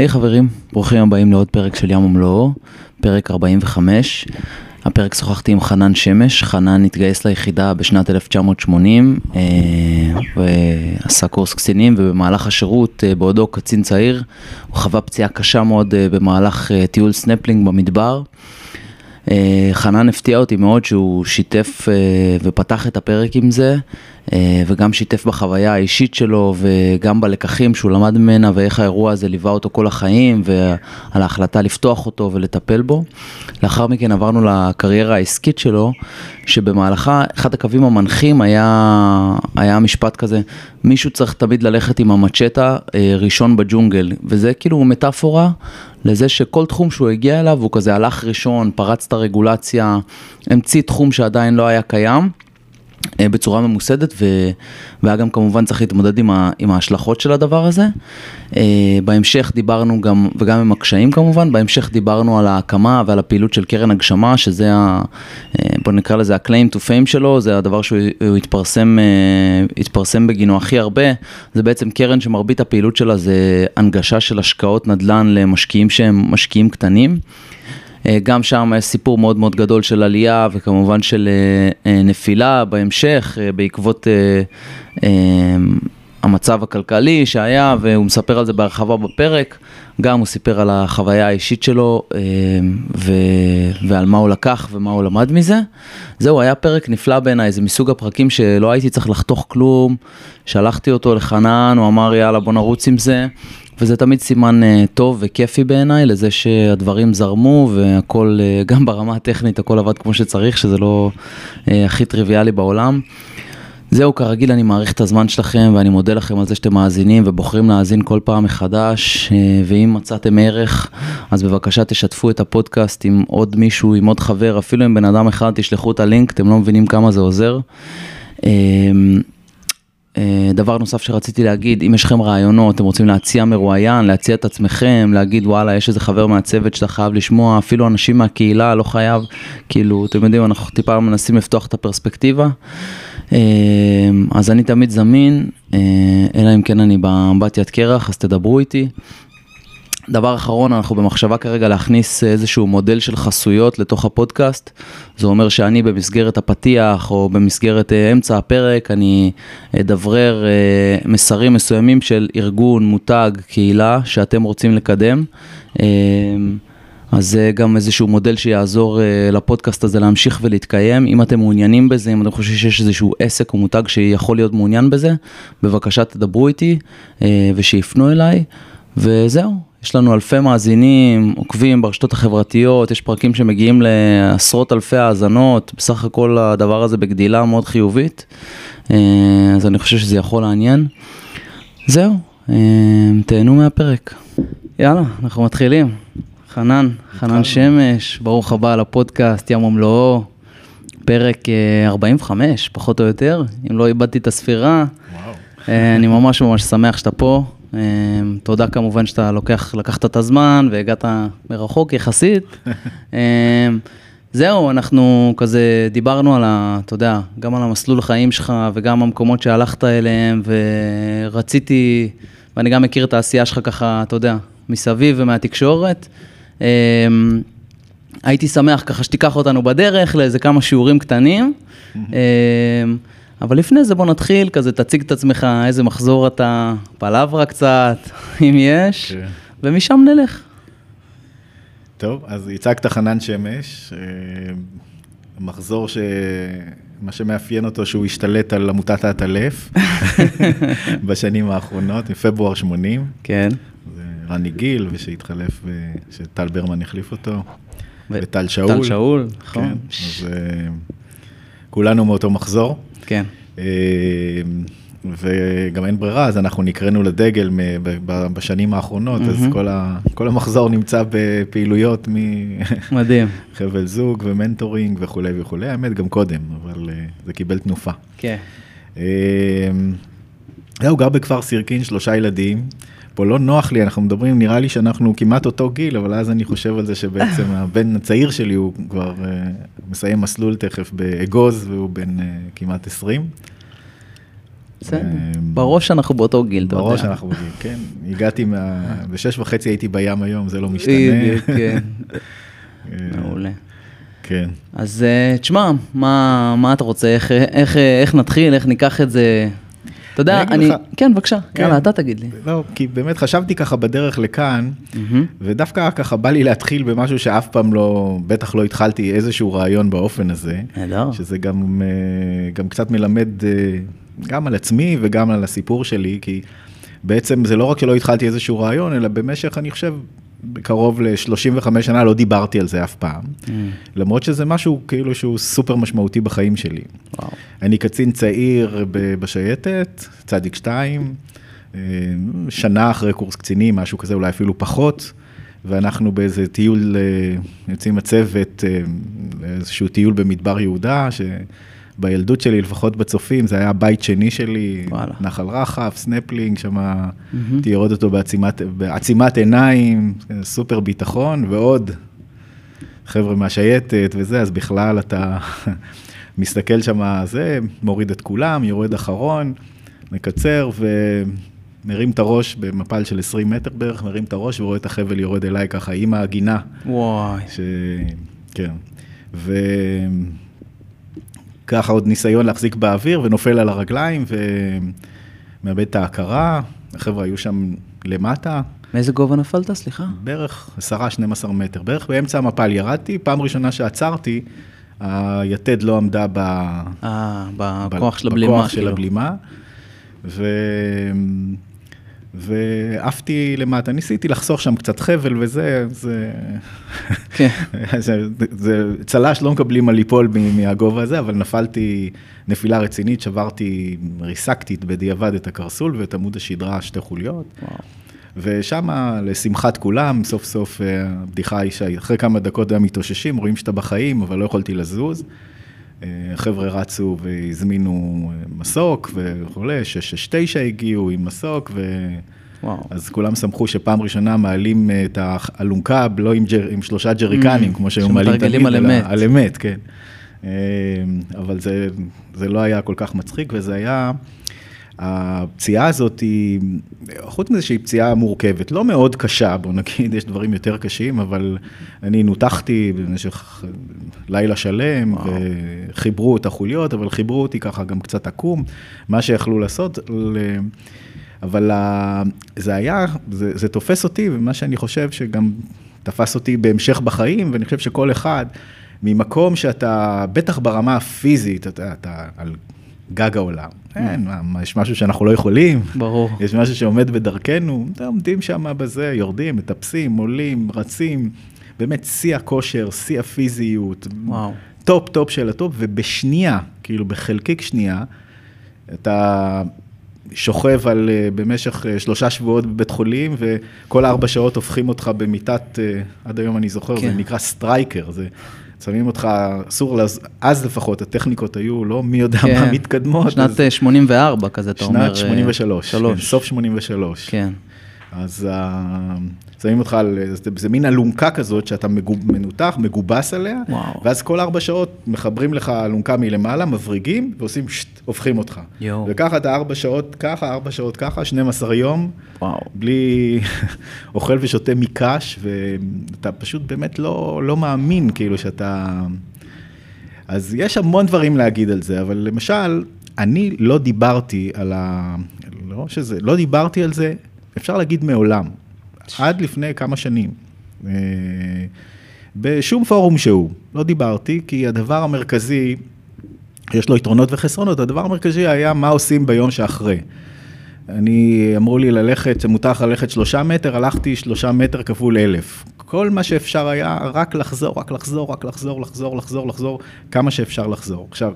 היי, חברים, ברוכים הבאים לעוד פרק של ים ומלואו, פרק 45. הפרק שוחחתי עם חנן שמש, חנן התגייס ליחידה בשנת 1980 אה, ועשה קורס קצינים ובמהלך השירות אה, בעודו קצין צעיר הוא חווה פציעה קשה מאוד אה, במהלך אה, טיול סנפלינג במדבר. אה, חנן הפתיע אותי מאוד שהוא שיתף אה, ופתח את הפרק עם זה, וגם שיתף בחוויה האישית שלו וגם בלקחים שהוא למד ממנה ואיך האירוע הזה ליווה אותו כל החיים ועל ההחלטה לפתוח אותו ולטפל בו. לאחר מכן עברנו לקריירה העסקית שלו, שבמהלכה אחד הקווים המנחים היה, היה משפט כזה, מישהו צריך תמיד ללכת עם המצ'טה ראשון בג'ונגל, וזה כאילו מטאפורה לזה שכל תחום שהוא הגיע אליו הוא כזה הלך ראשון, פרץ את הרגולציה, המציא תחום שעדיין לא היה קיים. אה, בצורה ממוסדת והיה גם כמובן צריך להתמודד עם, ה, עם ההשלכות של הדבר הזה. אה, בהמשך דיברנו גם, וגם עם הקשיים כמובן, בהמשך דיברנו על ההקמה ועל הפעילות של קרן הגשמה, שזה, ה, אה, בוא נקרא לזה ה-claim to fame שלו, זה הדבר שהוא התפרסם, התפרסם בגינו הכי הרבה, זה בעצם קרן שמרבית הפעילות שלה זה הנגשה של השקעות נדל"ן למשקיעים שהם משקיעים קטנים. אה, גם שם יש סיפור מאוד מאוד גדול של עלייה וכמובן של אה, אה, נפילה בהמשך בעקבות המצב הכלכלי שהיה והוא מספר על זה בהרחבה בפרק, גם הוא סיפר על החוויה האישית שלו ו... ועל מה הוא לקח ומה הוא למד מזה. זהו, היה פרק נפלא בעיניי, זה מסוג הפרקים שלא הייתי צריך לחתוך כלום, שלחתי אותו לחנן, הוא אמר יאללה בוא נרוץ עם זה, וזה תמיד סימן uh, טוב וכיפי בעיניי לזה שהדברים זרמו והכל, uh, גם ברמה הטכנית הכל עבד כמו שצריך, שזה לא uh, הכי טריוויאלי בעולם. זהו, כרגיל אני מעריך את הזמן שלכם ואני מודה לכם על זה שאתם מאזינים ובוחרים להאזין כל פעם מחדש ואם מצאתם ערך אז בבקשה תשתפו את הפודקאסט עם עוד מישהו, עם עוד חבר, אפילו עם בן אדם אחד תשלחו את הלינק, אתם לא מבינים כמה זה עוזר. אה, דבר נוסף שרציתי להגיד, אם יש לכם רעיונות, אתם רוצים להציע מרואיין, להציע את עצמכם, להגיד וואלה, יש איזה חבר מהצוות שאתה חייב לשמוע, אפילו אנשים מהקהילה, לא חייב, כאילו, אתם יודעים, אנחנו טיפה מנסים לפתוח את הפרספקטיבה. אה, אז אני תמיד זמין, אה, אלא אם כן אני באמבטיית קרח, אז תדברו איתי. דבר אחרון, אנחנו במחשבה כרגע להכניס איזשהו מודל של חסויות לתוך הפודקאסט. זה אומר שאני במסגרת הפתיח או במסגרת אה, אמצע הפרק, אני אדברר אה, מסרים מסוימים של ארגון, מותג, קהילה שאתם רוצים לקדם. אה, אז זה גם איזשהו מודל שיעזור לפודקאסט הזה להמשיך ולהתקיים. אם אתם מעוניינים בזה, אם אתם חושבים שיש איזשהו עסק או מותג שיכול להיות מעוניין בזה, בבקשה תדברו איתי ושיפנו אליי, וזהו. יש לנו אלפי מאזינים, עוקבים ברשתות החברתיות, יש פרקים שמגיעים לעשרות אלפי האזנות, בסך הכל הדבר הזה בגדילה מאוד חיובית, אה, אז אני חושב שזה יכול לעניין. זהו, אה, תהנו מהפרק. יאללה, אנחנו מתחילים. חנן, חנן שמש, ברוך הבא לפודקאסט ים ומלואו, פרק 45, אה, פחות או יותר, אם לא איבדתי את הספירה. וואו. אני ממש ממש שמח שאתה פה. אמ, תודה כמובן שאתה לוקח, לקחת את הזמן והגעת מרחוק יחסית. אמ, זהו, אנחנו כזה דיברנו על ה... אתה יודע, גם על המסלול החיים שלך וגם המקומות שהלכת אליהם, ורציתי, ואני גם מכיר את העשייה שלך ככה, אתה יודע, מסביב ומהתקשורת. אמ, הייתי שמח ככה שתיקח אותנו בדרך לאיזה כמה שיעורים קטנים. אבל לפני זה בוא נתחיל, כזה תציג את עצמך, איזה מחזור אתה, פלברה קצת, אם יש, כן. ומשם נלך. טוב, אז הצגת חנן שמש, אה, מחזור ש... מה שמאפיין אותו שהוא השתלט על עמותת האטלף בשנים האחרונות, מפברואר 80. כן. רני גיל, ושהתחלף, שטל ברמן החליף אותו, וטל שאול. טל שאול, נכון. כן, אז אה, כולנו מאותו מחזור. כן. אה, וגם אין ברירה, אז אנחנו נקראנו לדגל בשנים האחרונות, אז כל, ה, כל המחזור נמצא בפעילויות מ... מדהים. חבל זוג ומנטורינג וכולי וכולי, האמת גם קודם, אבל אה, זה קיבל תנופה. כן. אה, הוא גר בכפר סירקין, שלושה ילדים. פה לא נוח לי, אנחנו מדברים, נראה לי שאנחנו כמעט אותו גיל, אבל אז אני חושב על זה שבעצם הבן הצעיר שלי הוא כבר uh, מסיים מסלול תכף באגוז, והוא בן uh, כמעט 20. בסדר. אה, בראש אנחנו באותו גיל, אתה יודע. בראש אנחנו בגיל, כן. הגעתי, מה- בשש וחצי הייתי בים היום, זה לא משתנה. כן. מעולה. כן. אז תשמע, מה, מה אתה רוצה, איך, איך, איך נתחיל, איך ניקח את זה? אתה יודע, אני. לך- כן, בבקשה, כן. יאללה, אתה תגיד לי. לא, כי באמת חשבתי ככה בדרך לכאן, מהמם. ודווקא ככה בא לי להתחיל במשהו שאף פעם לא, בטח לא התחלתי איזשהו רעיון באופן הזה. נהדר. שזה גם, אה, גם קצת מלמד אה, גם על עצמי וגם על הסיפור שלי, כי בעצם זה לא רק שלא התחלתי איזשהו רעיון, אלא במשך, אני חושב, קרוב ל-35 שנה לא דיברתי על זה אף פעם. Mm, למרות שזה משהו כאילו שהוא סופר משמעותי בחיים שלי. וואו. אני קצין צעיר בשייטת, צ' 2, שנה אחרי קורס קצינים, משהו כזה, אולי אפילו פחות, ואנחנו באיזה טיול, אה, יוצאים הצוות, אה, איזשהו טיול במדבר יהודה, שבילדות שלי, לפחות בצופים, זה היה הבית שני שלי, וואלה. נחל רחף, סנפלינג, שם הייתי יורד אותו בעצימת, בעצימת עיניים, סופר ביטחון, ועוד חבר'ה מהשייטת וזה, אז בכלל אתה מסתכל שם, זה, מוריד את כולם, יורד אחרון, מקצר ומרים את הראש במפל של 20 מטר בערך, מרים את הראש ורואה את החבל יורד אליי ככה עם הגינה, וואי. ש... כן. וככה עוד ניסיון להחזיק באוויר ונופל על הרגליים ומאבד את ההכרה, החבר'ה היו שם למטה, מאיזה גובה נפלת, סליחה? בערך 10-12 מטר, בערך באמצע המפל ירדתי, פעם ראשונה שעצרתי, היתד לא עמדה ב... אה, ב- בכוח של הבלימה. בכוח של כאילו. הבלימה, ו... ועפתי למטה, ניסיתי לחסוך שם קצת חבל וזה, זה... כן. זה, זה צל"ש לא מקבלים על ליפול מהגובה הזה, אבל נפלתי נפילה רצינית, שברתי, ריסקתי בדיעבד את הקרסול ואת עמוד השדרה, שתי חוליות. וואו. ושם, לשמחת כולם, סוף סוף אה, הבדיחה היא שאחרי כמה דקות הם מתאוששים, רואים שאתה בחיים, אבל לא יכולתי לזוז. החבר'ה רצו והזמינו אה, מסוק וכולי, 669 הגיעו עם מסוק, ו... וואו. אז כולם שמחו שפעם ראשונה מעלים אה, את האלונקה, לא עם, ג'ר, עם שלושה ג'ריקנים, Mm, כמו שהיו מעלים תמיד, על אמת. על אמת, כן. אה, אבל זה, זה לא היה כל כך מצחיק, וזה היה, הפציעה הזאת היא, חוץ מזה שהיא פציעה מורכבת, לא מאוד קשה, בוא נגיד, יש דברים יותר קשים, אבל אני נותחתי במשך לילה שלם, וואו. וחיברו את החוליות, אבל חיברו אותי ככה גם קצת עקום, מה שיכלו לעשות. ל... אבל זה היה, זה, זה תופס אותי, ומה שאני חושב שגם תפס אותי בהמשך בחיים, ואני חושב שכל אחד, ממקום שאתה, בטח ברמה הפיזית, אתה, אתה על גג העולם. אין, מה, מה, יש משהו שאנחנו לא יכולים? ברור. יש משהו שעומד בדרכנו, עומדים שם בזה, יורדים, מטפסים, עולים, רצים, באמת שיא הכושר, שיא הפיזיות, וואו. טופ טופ של הטופ, ובשנייה, כאילו בחלקיק שנייה, אתה שוכב על, אה, במשך אה, שלושה שבועות בבית חולים, וכל ארבע שעות הופכים אותך במיטת, אה, עד היום אני זוכר, כן. זה נקרא סטרייקר, זה... שמים אותך, אסור, לז... אז לפחות הטכניקות היו לא מי יודע כן. מה מתקדמות. שנת אז- אה, 84 כזה, אתה אומר. שנת אה, 83, כן, שלוש. סוף 83. כן. אז אה, שמים אותך על, זה, מין אלונקה כזאת שאתה מגוב, מנותח, מגובס עליה, וואו. ואז כל ארבע שעות מחברים לך אלונקה מלמעלה, מבריגים, ועושים שט, הופכים אותך. יואו. וככה אתה ארבע שעות ככה, ארבע שעות ככה, 12 יום, וואו. בלי אוכל ושותה מקש, ואתה פשוט באמת לא, לא מאמין, כאילו שאתה... אז יש המון דברים להגיד על זה, אבל למשל, אני לא דיברתי על ה... לא שזה, לא דיברתי על זה, אפשר להגיד מעולם, עד לפני כמה שנים. אה, בשום פורום שהוא, לא דיברתי, כי הדבר המרכזי, יש לו יתרונות וחסרונות, הדבר המרכזי היה מה עושים ביום שאחרי. אני, אמרו לי ללכת, שמותר לך ללכת שלושה מטר, הלכתי שלושה מטר כפול אלף. כל מה שאפשר היה רק לחזור, רק לחזור, רק לחזור, לחזור, לחזור, לחזור, כמה שאפשר לחזור. עכשיו,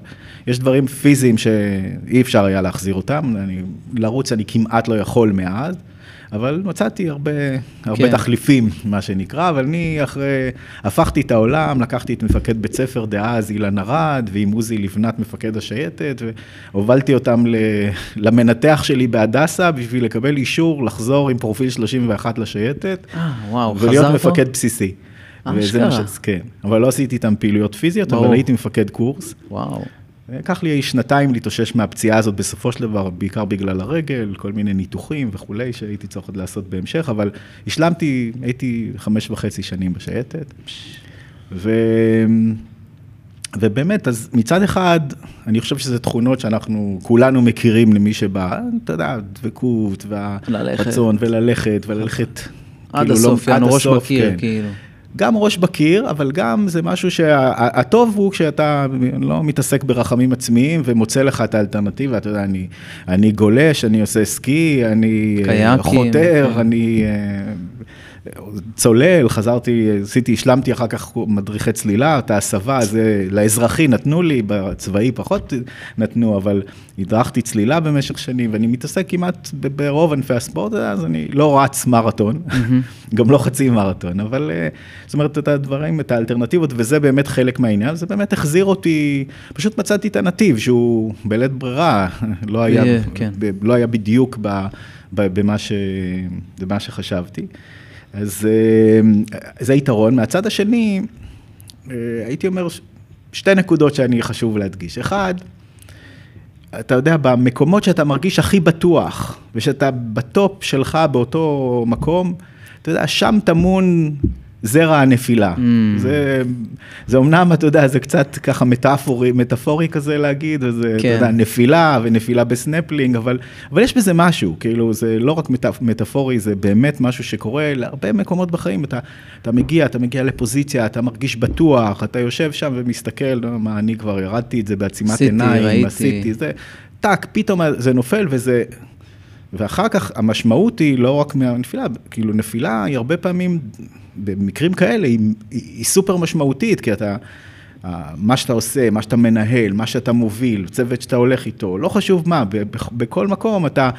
יש דברים פיזיים שאי אפשר היה להחזיר אותם, אני, לרוץ אני כמעט לא יכול מאז, אבל מצאתי הרבה, הרבה כן. תחליפים, מה שנקרא, אבל אני אחרי, הפכתי את העולם, לקחתי את מפקד בית ספר דאז, אילן ארד, ועם עוזי לבנת, מפקד השייטת, והובלתי אותם ל, למנתח שלי בהדסה, בשביל לקבל אישור לחזור עם פרופיל 31 לשייטת, אה, וואו, ולהיות חזרת? מפקד בסיסי. אה, אשכרה. כן, אבל לא עשיתי איתם פעילויות פיזיות, ברור. אבל הייתי מפקד קורס. וואו. לקח לי שנתיים להתאושש מהפציעה הזאת בסופו של דבר, בעיקר בגלל הרגל, כל מיני ניתוחים וכולי, שהייתי צריך עוד לעשות בהמשך, אבל השלמתי, הייתי חמש וחצי שנים בשייטת. ו... ובאמת, אז מצד אחד, אני חושב שזה תכונות שאנחנו כולנו מכירים למי שבא, אתה יודע, דבקות, והרצון, וללכת, וללכת. עד כאילו הסוף, לא, יענו ראש בקיר, כן. כאילו. גם ראש בקיר, אבל גם זה משהו שהטוב שה, הוא כשאתה לא מתעסק ברחמים עצמיים ומוצא לך את האלטרנטיבה, אתה יודע, אני, אני גולש, אני עושה סקי, אני קייקים, חותר, כן. אני אה, צולל, חזרתי, עשיתי, השלמתי אחר כך מדריכי צלילה, את ההסבה, זה לאזרחי נתנו לי, בצבאי פחות נתנו, אבל הדרכתי צלילה במשך שנים, ואני מתעסק כמעט ברוב ענפי הספורט, אז אני לא רץ מרתון. גם לא חצי מרתון, אבל אה, זאת אומרת, את הדברים, את האלטרנטיבות, וזה באמת חלק מהעניין, זה באמת החזיר אותי, פשוט מצאתי את הנתיב, שהוא בלית ברירה, לא היה, כן. ב, לא היה בדיוק ב, ב, במה, ש, במה שחשבתי. אז אה, זה היתרון. מהצד השני, אה, הייתי אומר, שתי נקודות שאני חשוב להדגיש. אחד, אתה יודע, במקומות שאתה מרגיש הכי בטוח, ושאתה בטופ שלך באותו מקום, אתה יודע, שם טמון זרע הנפילה. Mm. זה, זה אמנם, אתה יודע, זה קצת ככה מטאפורי, מטאפורי כזה להגיד, וזה, כן. אתה יודע, נפילה ונפילה בסנפלינג, אבל, אבל יש בזה משהו, כאילו, זה לא רק מטאפ, מטאפורי, זה באמת משהו שקורה להרבה מקומות בחיים. אתה, אתה מגיע, אתה מגיע לפוזיציה, אתה מרגיש בטוח, אתה יושב שם ומסתכל, לא, מה, אני כבר ירדתי את זה בעצימת עיניים. עשיתי, זה, טאק, פתאום זה נופל וזה... ואחר כך המשמעות היא לא רק מהנפילה, כאילו נפילה היא הרבה פעמים, במקרים כאלה, היא, היא סופר משמעותית, כי אתה, מה שאתה עושה, מה שאתה מנהל, מה שאתה מוביל, צוות שאתה הולך איתו, לא חשוב מה, בכל מקום אתה,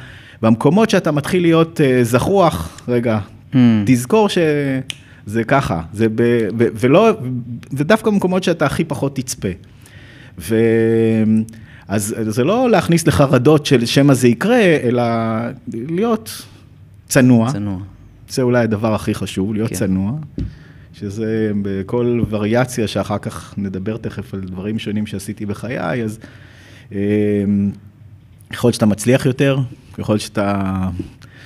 במקומות שאתה מתחיל להיות אה, זחוח, רגע, mm. תזכור שזה ככה, זה ב, ו, ולא, ודווקא במקומות שאתה הכי פחות תצפה. ו... אז זה לא להכניס לחרדות של שמא זה יקרה, אלא להיות צנוע. צנוע. זה אולי הדבר הכי חשוב, להיות כן. צנוע. שזה בכל וריאציה שאחר כך נדבר תכף על דברים שונים שעשיתי בחיי, אז אה, יכול להיות שאתה מצליח יותר, יכול שאתה,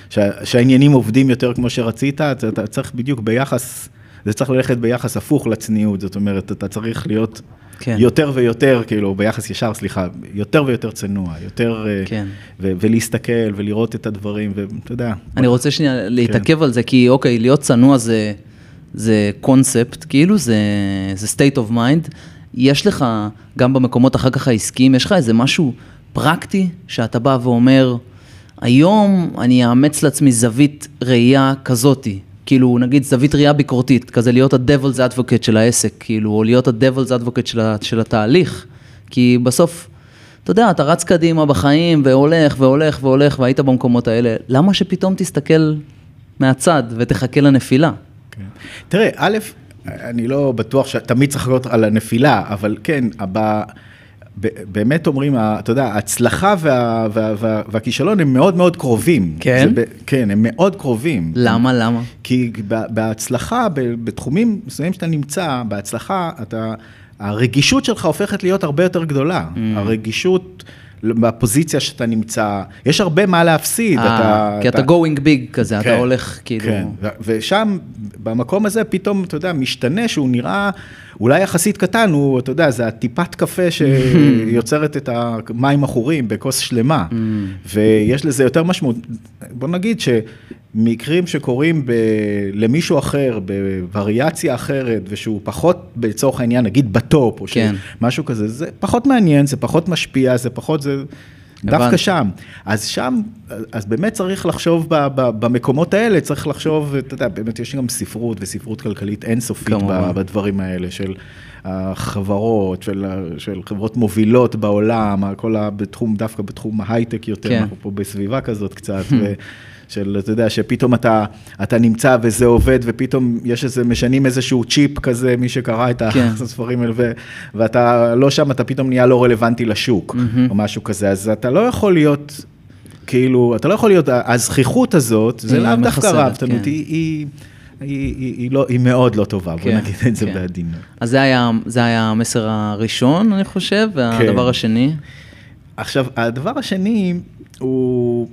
שה, שהעניינים עובדים יותר כמו שרצית, אתה, אתה צריך בדיוק ביחס, זה צריך ללכת ביחס הפוך לצניעות, זאת אומרת, אתה צריך להיות כן. יותר ויותר, כאילו, ביחס ישר, סליחה, יותר ויותר צנוע, יותר, אה, כן. ו- ולהסתכל ולראות את הדברים, ואתה יודע. אני בוא... רוצה שנייה להתעכב כן. על זה, כי אוקיי, להיות צנוע זה, זה קונספט, כאילו, זה, זה state of mind. יש לך, גם במקומות אחר כך העסקיים, יש לך איזה משהו פרקטי, שאתה בא ואומר, היום אני אאמץ לעצמי זווית ראייה כזאתי. כאילו, נגיד זווית ראייה ביקורתית, כזה להיות ה-Devil's Advocate של העסק, כאילו, או להיות ה-Devil's Advocate של, של התהליך, כי בסוף, אתה יודע, אתה רץ קדימה בחיים, והולך, והולך, והולך, והיית במקומות האלה, למה שפתאום תסתכל מהצד ותחכה לנפילה? כן. תראה, א', אני לא בטוח שתמיד צריך להיות על הנפילה, אבל כן, הבא... באמת אומרים, אתה יודע, ההצלחה וה, וה, וה, והכישלון הם מאוד מאוד קרובים. כן? זה, כן, הם מאוד קרובים. למה, למה? כי בהצלחה, בתחומים מסוימים שאתה נמצא, בהצלחה, אתה, הרגישות שלך הופכת להיות הרבה יותר גדולה. Mm. הרגישות... בפוזיציה שאתה נמצא, יש הרבה מה להפסיד. 아, אתה, כי אתה, אתה going big כזה, כן, אתה הולך כאילו... כן, ושם, במקום הזה, פתאום, אתה יודע, משתנה שהוא נראה אולי יחסית קטן, הוא, אתה יודע, זה הטיפת קפה שיוצרת את המים עכורים בכוס שלמה, mm. ויש לזה יותר משמעות. בוא נגיד שמקרים שקורים ב... למישהו אחר, בווריאציה אחרת, ושהוא פחות, לצורך העניין, נגיד בטופ, או כן. משהו כזה, זה פחות מעניין, זה פחות משפיע, זה פחות, זה... דווקא שם. אז שם, אז באמת צריך לחשוב ב, ב, במקומות האלה, צריך לחשוב, אתה יודע, באמת יש גם ספרות וספרות כלכלית אינסופית בדברים האלה של החברות, של, של חברות מובילות בעולם, הכל בתחום, דווקא בתחום ההייטק יותר, כן. אנחנו פה בסביבה כזאת קצת. ו, של, אתה יודע, שפתאום אתה, אתה נמצא וזה עובד, ופתאום יש איזה, משנים איזשהו צ'יפ כזה, מי שקרא את כן. הספרים האלה, ו, ואתה לא שם, אתה פתאום נהיה לא רלוונטי לשוק, mm-hmm. או משהו כזה, אז אתה לא יכול להיות, כאילו, אתה לא יכול להיות, הזכיחות הזאת, זה לאו דווקא רהבתנות, כן. היא... היא היא, היא, היא, לא, היא מאוד לא טובה, בוא כן, נגיד את זה כן. בעדינות. אז זה היה, זה היה המסר הראשון, אני חושב, והדבר כן. השני? עכשיו, הדבר השני הוא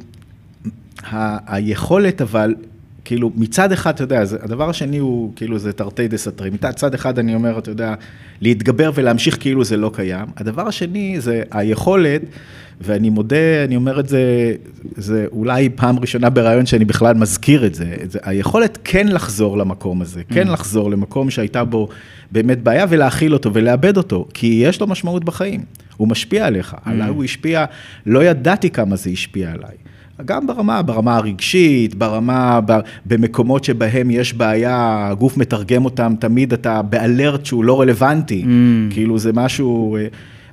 ה- היכולת, אבל, כאילו, מצד אחד, אתה יודע, זה, הדבר השני הוא, כאילו, זה תרתי דה סתרי. מצד אחד, אני אומר, אתה יודע, להתגבר ולהמשיך כאילו זה לא קיים. הדבר השני זה היכולת, ואני מודה, אני אומר את זה, זה אולי פעם ראשונה בריאיון שאני בכלל מזכיר את זה, זה היכולת כן לחזור למקום הזה, כן לחזור למקום שהייתה בו באמת בעיה ולהכיל אותו ולאבד אותו, כי יש לו משמעות בחיים, הוא משפיע עליך, עליי הוא השפיע, לא ידעתי כמה זה השפיע עליי. גם ברמה, ברמה הרגשית, ברמה, ב- במקומות שבהם יש בעיה, הגוף מתרגם אותם, תמיד אתה באלרט שהוא לא רלוונטי, כאילו זה משהו, אה,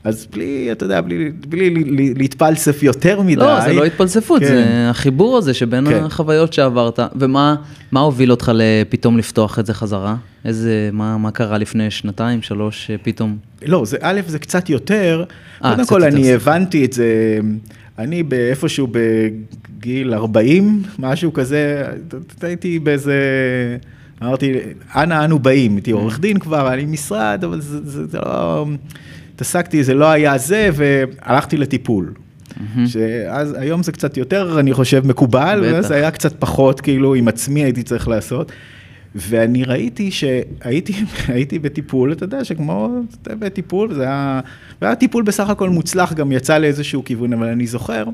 אז בלי, אתה יודע, בלי, בלי להתפלסף יותר מדי. לא, זה לא התפלספות, כן. זה החיבור הזה שבין כן. החוויות שעברת. ומה מה הוביל אותך לפתאום לפתוח את זה חזרה? איזה, מה, מה קרה לפני שנתיים, שלוש, אה, פתאום? לא, זה א', זה קצת יותר. אה, קודם קצת כל, יותר, אני. הבנתי את זה, אני באיפשהו בגיל 40, משהו כזה, הייתי באיזה, אמרתי, אנה אנו באים, הייתי עורך דין כבר, היה לי משרד, אבל זה, זה, זה לא, התעסקתי, זה לא היה זה, והלכתי לטיפול. שאז, היום זה קצת יותר, אני חושב, מקובל, בטח. ואז היה קצת פחות, כאילו, עם עצמי הייתי צריך לעשות. ואני ראיתי שהייתי הייתי בטיפול, אתה יודע, שכמו בטיפול, זה היה, והיה טיפול בסך הכל מוצלח, גם יצא לאיזשהו כיוון, אבל אני זוכר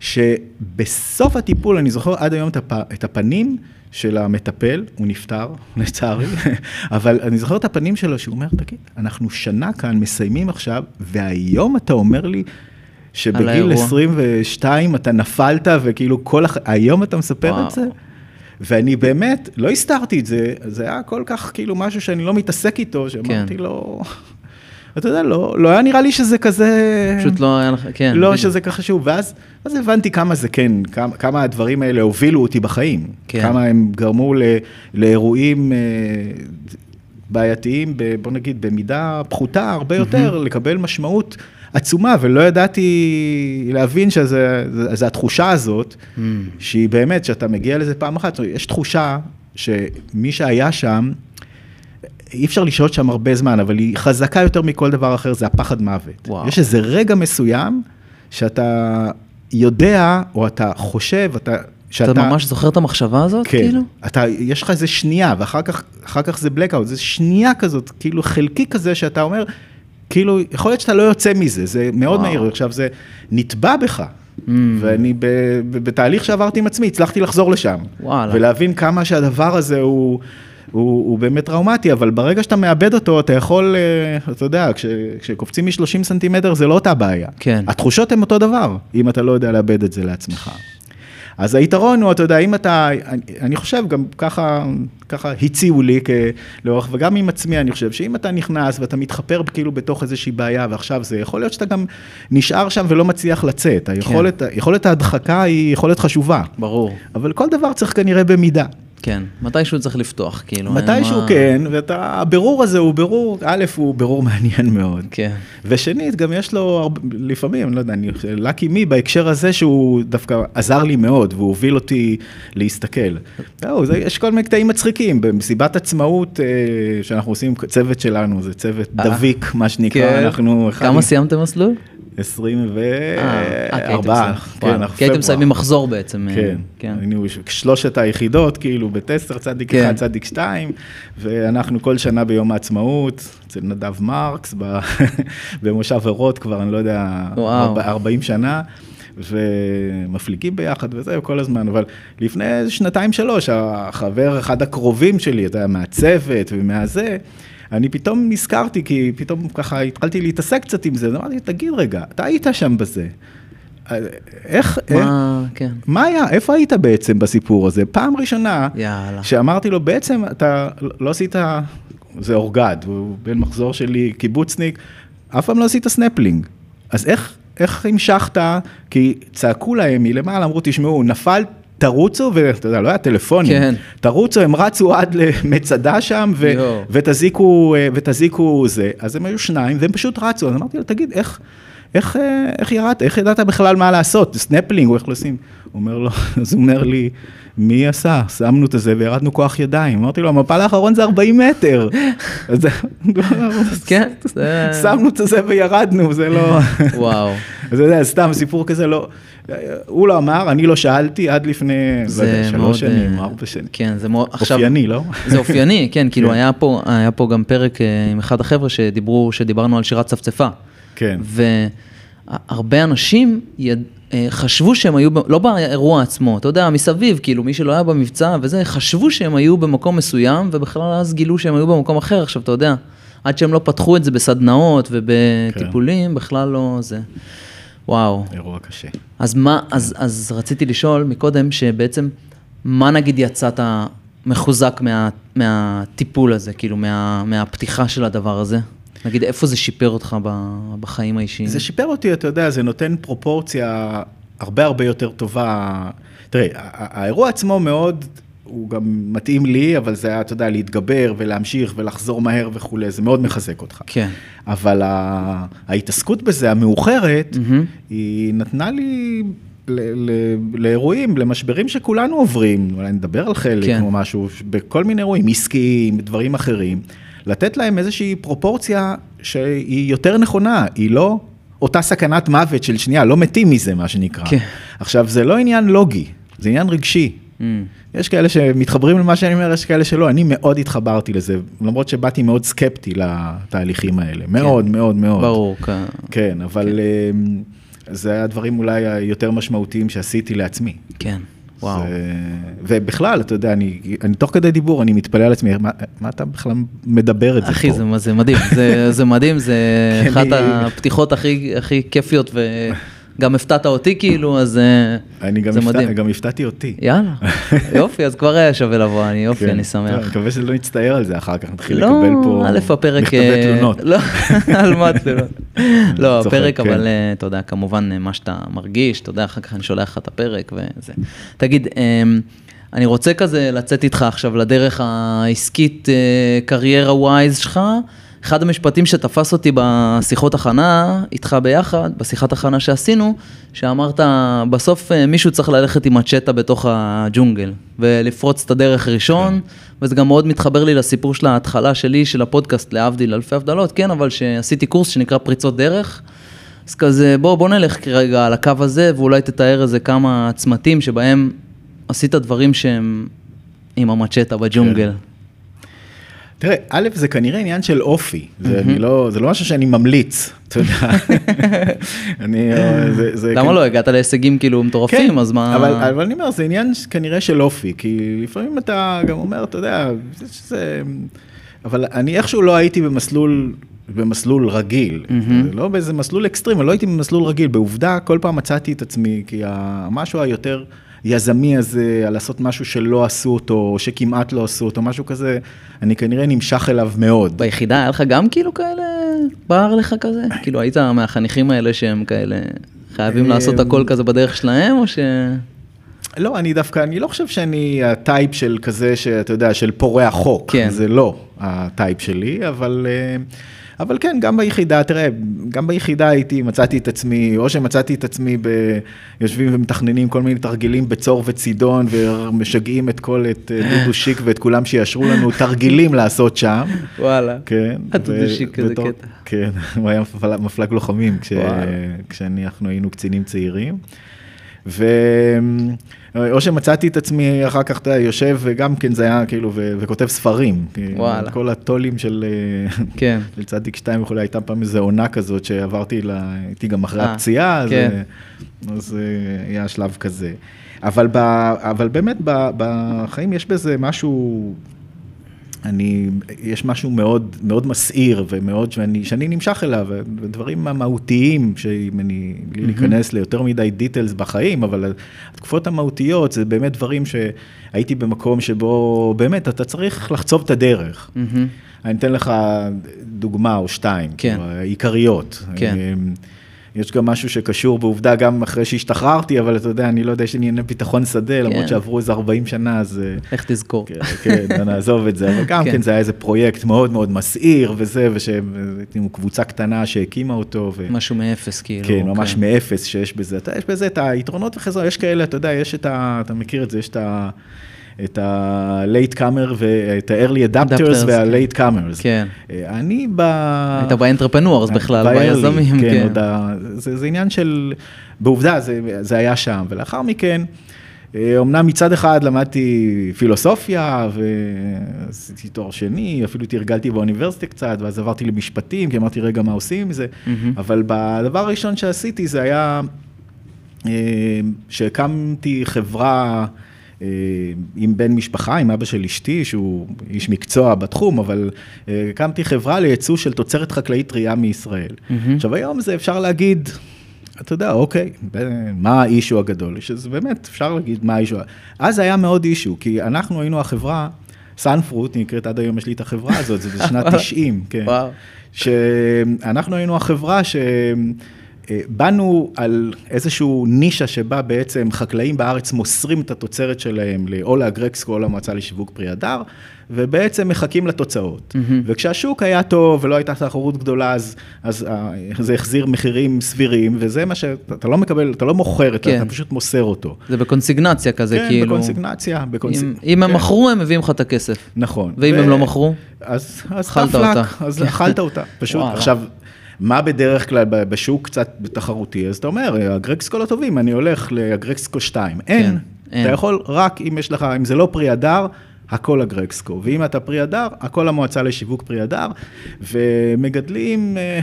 שבסוף הטיפול, אני זוכר עד היום את, הפ, את הפנים של המטפל, הוא נפטר, לצערי, אבל אני זוכר את הפנים שלו, שהוא אומר, תגיד, אנחנו שנה כאן מסיימים עכשיו, והיום אתה אומר לי, שבגיל האירוע. 22 אתה נפלת וכאילו כל הח... היום אתה מספר וואו. את זה? ואני באמת, לא הסתרתי את זה, זה היה כל כך כאילו משהו שאני לא מתעסק איתו, שאמרתי כן. לו, אתה יודע, לא, לא היה נראה לי שזה כזה... פשוט לא היה לך, כן. לא בדיוק. שזה ככה חשוב, ואז אז הבנתי כמה זה כן, כמה, כמה הדברים האלה הובילו אותי בחיים. כן. כמה הם גרמו ל, לאירועים אה, בעייתיים, ב, בוא נגיד, במידה פחותה הרבה יותר, לקבל משמעות עצומה, ולא ידעתי להבין שזה זה התחושה הזאת, Mm. שהיא באמת, שאתה מגיע לזה פעם אחת, יש תחושה שמי שהיה שם, אי אפשר לשהות שם הרבה זמן, אבל היא חזקה יותר מכל דבר אחר, זה הפחד מוות. וואו. יש איזה רגע מסוים שאתה יודע, או אתה חושב, אתה... שאתה, אתה ממש זוכר את המחשבה הזאת, כן, כאילו? אתה, יש לך איזה שנייה, ואחר כך, כך זה blackout, זה שנייה כזאת, כאילו חלקי כזה, שאתה אומר, כאילו, יכול להיות שאתה לא יוצא מזה, זה מאוד וואו. מהיר, עכשיו זה נתבע בך. Mm. ואני ב, ב, בתהליך שעברתי עם עצמי, הצלחתי לחזור לשם. וואלה. ולהבין כמה שהדבר הזה הוא, הוא, הוא באמת טראומטי, אבל ברגע שאתה מאבד אותו, אתה יכול, אה, אתה יודע, כש, כשקופצים מ-30 סנטימטר זה לא אותה בעיה. כן. התחושות הן אותו דבר, אם אתה לא יודע לאבד את זה לעצמך. אז היתרון הוא, אתה יודע, אם אתה, אני, אני חושב, גם ככה, ככה הציעו לי לאורך, וגם עם עצמי, אני חושב שאם אתה נכנס ואתה מתחפר כאילו בתוך איזושהי בעיה, ועכשיו זה, יכול להיות שאתה גם נשאר שם ולא מצליח לצאת. היכולת, יכולת ההדחקה היא יכולת חשובה, ברור. אבל כל דבר צריך כנראה במידה. כן, מתישהו צריך לפתוח, כאילו. מתישהו מה- כן, והבירור הזה הוא בירור, א', הוא בירור מעניין מאוד. כן. ושנית, גם יש לו הרבה, לפעמים, לא יודע, אני חושב, לקי מי בהקשר הזה שהוא דווקא עזר לי מאוד, והוא הוביל אותי להסתכל. זהו, זה, יש כל מיני קטעים מצחיקים, במסיבת עצמאות אה, שאנחנו עושים, צוות שלנו, זה צוות אה. דביק, מה שנקרא, כן. אנחנו... אחד כמה עם סיימתם מסלול? 24, כן, אנחנו כי הייתם. מסיימים מחזור בעצם. אה, כן, כן. היינו שלושת היחידות, כאילו בטסטר צדיק כן. אחד, צדיק שתיים, ואנחנו כל שנה ביום העצמאות, אצל נדב מרקס, במושב אורות כבר, אני לא יודע, וואו. 40 שנה. ומפליגים ביחד וזהו כל הזמן, אבל לפני איזה שנתיים שלוש, החבר, אחד הקרובים שלי, אתה יודע, מהצוות ומהזה, אני פתאום נזכרתי, כי פתאום ככה התחלתי להתעסק קצת עם זה, אז אמרתי, תגיד רגע, אתה היית שם בזה. איך, איך, מה, כן. מה היה, איפה היית בעצם בסיפור הזה? פעם ראשונה, יאללה. שאמרתי לו, בעצם אתה לא עשית, זה אורגד, הוא בן מחזור שלי, קיבוצניק, אף פעם לא עשית סנפלינג. אז איך, איך המשכת? כי צעקו להם מלמעלה, אמרו, תשמעו, נפל, תרוצו, ואתה יודע, לא היה טלפונים, כן. תרוצו, הם רצו עד למצדה שם, ו. ותזיקו, ותזיקו זה. אז הם היו שניים, והם פשוט רצו, אז אמרתי לו, תגיד, איך... איך, אה, איך ירדת, איך ידעת בכלל מה לעשות, סנפלינג, או איך לשים? הוא אומר לו, אז הוא אומר לי, מי עשה? שמנו את זה וירדנו כוח ידיים. אמרתי לו, המפל האחרון זה 40 מטר. אז כן, שמנו את זה וירדנו, זה לא... וואו. אז אתה יודע, סתם סיפור כזה, לא... הוא לא אמר, אני לא שאלתי עד לפני, לא יודע. שלוש שנים, אה, ארבע שנים. כן, זה מאוד... אופייני, לא? זה אופייני, כן, כאילו כן. היה פה, גם פרק אה, עם אחד החבר'ה שדיברנו על שירת צפצפה. כן. והרבה אנשים יד... אה, חשבו שהם היו, ב... לא באירוע עצמו, אתה יודע, מסביב, כאילו, מי שלא היה במבצע וזה, חשבו שהם היו במקום מסוים, ובכלל אז גילו שהם היו במקום אחר. עכשיו, אתה יודע, עד שהם לא פתחו את זה בסדנאות ובטיפולים, בכלל לא זה. וואו. אירוע קשה. אז מה, אז, אז רציתי לשאול מקודם, שבעצם, מה נגיד יצאת מחוזק מה, מהטיפול הזה, כאילו, מה, מהפתיחה של הדבר הזה? נגיד, איפה זה שיפר אותך בחיים האישיים? זה שיפר אותי, אתה יודע, זה נותן פרופורציה הרבה הרבה יותר טובה. תראה, האירוע עצמו מאוד, הוא גם מתאים לי, אבל זה היה, אתה יודע, להתגבר ולהמשיך ולחזור מהר וכולי, זה מאוד מחזק אותך. כן. אבל ההתעסקות בזה, המאוחרת, מהמם. היא נתנה לי ל- ל- לאירועים, למשברים שכולנו עוברים, אולי נדבר על חלק כן. או משהו, בכל מיני אירועים, עסקיים, דברים אחרים, לתת להם איזושהי פרופורציה שהיא יותר נכונה, היא לא אותה סכנת מוות של שנייה, לא מתים מזה, מה שנקרא. כן. עכשיו, זה לא עניין לוגי, זה עניין רגשי. Mm. יש כאלה שמתחברים למה שאני אומר, יש כאלה שלא, אני מאוד התחברתי לזה, למרות שבאתי מאוד סקפטי לתהליכים האלה, מאוד מאוד מאוד. ברור, כן. כן, אבל אמ, זה הדברים אולי היותר משמעותיים שעשיתי לעצמי. כן, וואו. זה- ובכלל, אתה יודע, אני, אני תוך כדי דיבור, אני מתפלא על עצמי, מה, מה אתה בכלל מדבר את זה אחי, פה? זה, זה מדהים, זה, זה מדהים, זה אחת הפתיחות הכי, הכי כיפיות, וגם הפתעת אותי כאילו, אז אה, אני גם, זה מדהים. גם הפתעתי אותי. יאללה, יופי, אז כבר היה שווה לבוא, אני יופי, כן. אני שמח. אני מקווה שלא נצטער על זה אחר כך, נתחיל לא, לקבל פה א', הפרק... מכתבי אה, תלונות. לא, על מה תלונות? לא, הפרק, כן. אבל אתה יודע, כמובן אה, מה שאתה מרגיש, אתה יודע, אחר כך אני שולח לך את הפרק וזה. תגיד, אמ, אני רוצה כזה לצאת איתך עכשיו לדרך העסקית קריירה ווייז שלך. אחד המשפטים שתפס אותי בשיחות הכנה איתך ביחד, בשיחת הכנה שעשינו, שאמרת, בסוף אה, מישהו צריך ללכת עם מצ'טה בתוך הג'ונגל ולפרוץ את הדרך ראשון, וזה גם מאוד מתחבר לי לסיפור של ההתחלה שלי, של הפודקאסט, להבדיל אלפי הבדלות, כן, אבל שעשיתי קורס שנקרא פריצות דרך. אז כזה, בוא, בוא נלך כרגע על הקו הזה, ואולי תתאר איזה כמה צמתים שבהם עשית דברים שהם עם המצ'טה בג'ונגל. תראה, א', זה כנראה עניין של אופי, זה, אני לא, זה לא משהו שאני ממליץ, אתה יודע. אני, אה, זה, זה למה כן- לא? הגעת להישגים כאילו מטורפים, אז מה... אבל, אבל אני אומר, זה עניין כנראה של אופי, כי לפעמים אתה גם אומר, אתה יודע, זה, שזה... אבל אני איכשהו לא הייתי במסלול, במסלול רגיל, מהמם. לא באיזה מסלול אקסטרים, לא הייתי במסלול רגיל. בעובדה, כל פעם מצאתי את עצמי, כי המשהו היותר יזמי הזה, על לעשות משהו שלא עשו אותו, או שכמעט לא עשו אותו, משהו כזה, אני כנראה נמשך אליו מאוד. ביחידה היה לך גם כאילו כאלה, בער לך כזה? כאילו היית מהחניכים האלה שהם כאלה חייבים לעשות אמ, הכל כזה בדרך שלהם, או ש... לא, אני דווקא, אני לא חושב שאני הטייפ של כזה, שאתה יודע, של פורע חוק. כן. זה לא הטייפ שלי, אבל, אה, אבל כן, גם ביחידה, תראה, גם ביחידה הייתי, מצאתי את עצמי, או שמצאתי את עצמי ב... יושבים ומתכננים כל מיני תרגילים בצור וצידון, ומשגעים את כל, את אה, דודו שיק ואת כולם שיאשרו לנו תרגילים לעשות שם. וואלה. כן. הדודו שיק כזה קטע. כן, הוא היה מפל- מפלג לוחמים. כשאנחנו היינו קצינים צעירים. ו... או שמצאתי את עצמי אחר כך, אתה יודע, יושב וגם כן זה היה כאילו, ו... וכותב ספרים. וואלה. כל הטולים של, כן. של צדיק שתיים וכולי, הייתה פעם איזו עונה כזאת שעברתי, לה... הייתי גם אחרי אה, הפציעה, אז, כן. אה, אז אה, היה שלב כזה. אבל, ב... אבל באמת ב... בחיים יש בזה משהו, אני, יש משהו מאוד, מאוד מסעיר ומאוד, שאני, שאני נמשך אליו, ודברים המהותיים, שאם אני, בלי להיכנס ליותר מדי דיטלס בחיים, אבל התקופות המהותיות זה באמת דברים שהייתי במקום שבו באמת אתה צריך לחצוב את הדרך. מהמם. אני אתן לך דוגמה או שתיים, כן. העיקריות. כן. אמ, יש גם משהו שקשור בעובדה גם אחרי שהשתחררתי, אבל אתה יודע, אני לא יודע, יש לי ענייני ביטחון שדה, למרות כן. שעברו איזה 40 שנה, אז... אה, איך תזכור. כן, כן, נעזוב את זה, אבל גם כן. כן זה היה איזה פרויקט מאוד מאוד מסעיר וזה, ושהייתי עם קבוצה קטנה שהקימה אותו. ו... משהו מאפס, כאילו. כן, ממש מאפס שיש בזה. אתה, יש בזה את היתרונות וחזרה, יש כאלה, אתה יודע, יש את ה... אתה מכיר את זה, יש את ה... את ה-late comer ואת ה-early adapters וה-late comers. כן. אה, אני ב... היית באנטרפנורס בכלל, ב-early, ביזמים, כן. כן. ה... זה, זה עניין של... בעובדה, זה, זה היה שם. ולאחר מכן, אה, אומנם מצד אחד למדתי פילוסופיה ועשיתי תואר שני, אפילו תרגלתי באוניברסיטה קצת, ואז עברתי למשפטים, כי אמרתי, רגע, מה עושים עם זה? מהמם. אבל בדבר הראשון שעשיתי זה היה אה, שהקמתי חברה אה, עם בן משפחה, עם אבא של אשתי, שהוא איש מקצוע בתחום, אבל אה, הקמתי חברה לייצוא של תוצרת חקלאית טרייה מישראל. מהמם. עכשיו היום זה אפשר להגיד, אתה יודע, אוקיי, מה האישו הגדול? שזה באמת, אפשר להגיד מה האישו. אז היה מאוד אישו, כי אנחנו היינו החברה, סנפרוט, נקראת עד היום, יש לי את החברה הזאת, זה בשנת 90, כן. וואו. שאנחנו היינו החברה ש... אה, באנו על איזשהו נישה שבה בעצם חקלאים בארץ מוסרים את התוצרת שלהם או לאגרקסקו או למועצה לשיווק פרי הדר, ובעצם מחכים לתוצאות. מהמם. וכשהשוק היה טוב ולא הייתה תחרות גדולה, אז, אז אה, זה החזיר מחירים סבירים, וזה מה שאתה לא מקבל, אתה לא מוכר, כן. אתה פשוט מוסר אותו. זה בקונסיגנציה כזה, כן, כאילו. בקונסיגנציה. בקונס... אם- אם הם כן. מכרו, הם מביאים לך את הכסף. נכון. ואם הם לא מכרו? אז, אכלת אותה. אז אכלת אותה, פשוט. עכשיו, מה בדרך כלל בשוק קצת תחרותי? אז אתה אומר, הגרקסקו לא טובים, אני הולך לגרקסקו 2. אין, אין. אתה יכול רק אם יש לך, אם זה לא פרי הדר, הכל הגרקסקו. ואם אתה פרי הדר, הכל המועצה לשיווק פרי הדר, ומגדלים... אה,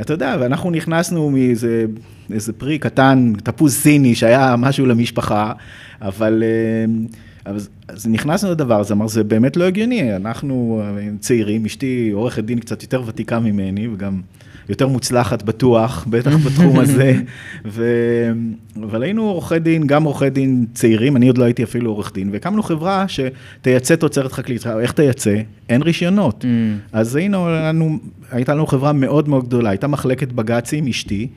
אתה יודע, ואנחנו נכנסנו מאיזה איזה פרי קטן, תפוז סיני, שהיה משהו למשפחה, אבל... אה, אז, אז נכנסנו לדבר הזה, אמר, זה באמת לא הגיוני, אנחנו אה, צעירים, אשתי עורכת דין קצת יותר ותיקה ממני, וגם יותר מוצלחת בטוח, בטח בתחום הזה, ו... אבל היינו עורכי דין, גם עורכי דין צעירים, אני עוד לא הייתי אפילו עורך דין, והקמנו חברה שתייצא תוצרת חקלאית, איך תייצא? אין רישיונות. Mm. אז היינו, לנו, הייתה לנו חברה מאוד מאוד גדולה, הייתה מחלקת בג"צים, אשתי,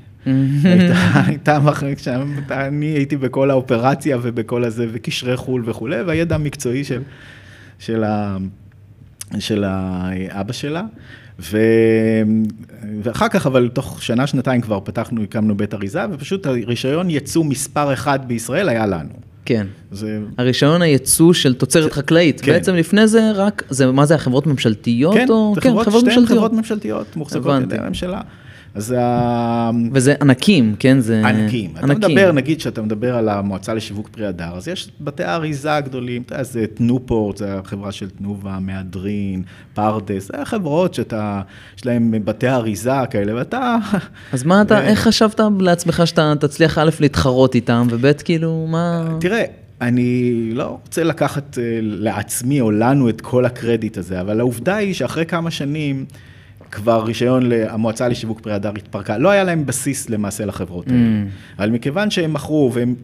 הייתה, הייתה מחלקת שם, אני הייתי בכל האופרציה ובכל הזה, וקשרי חו"ל וכולי, והידע המקצועי של, של, ה, של האבא שלה. ו... ואחר כך, אבל תוך שנה, שנתיים כבר פתחנו, הקמנו בית אריזה, ופשוט הרישיון ייצוא מספר אחד בישראל היה לנו. כן. זה... הרישיון הייצוא של תוצרת חקלאית. כן. בעצם לפני זה רק, זה, מה זה, החברות ממשלתיות? כן, או... זה כן, חברות, חברות שתיהן ממשלתיות. חברות ממשלתיות, מוחזקות על ידי. הממשלה. אז ה... וזה ענקים, כן? זה... ענקים. אתה מדבר, נגיד שאתה מדבר על המועצה לשיווק פרי הדר, אז יש בתי האריזה הגדולים, אתה יודע, זה תנופורט, זה החברה של תנובה, מהדרין, פרדס, זה חברות שאתה, יש להם בתי אריזה כאלה, ואתה... אז מה אתה, ו- איך חשבת לעצמך שאתה תצליח א' להתחרות איתם, וב' כאילו, מה... תראה, אני לא רוצה לקחת אה, לעצמי או לנו את כל הקרדיט הזה, אבל העובדה היא שאחרי כמה שנים, כבר רישיון המועצה לשיווק פרי הדר התפרקה, לא היה להם בסיס למעשה לחברות האלה. Mm. אבל מכיוון שהם מכרו והם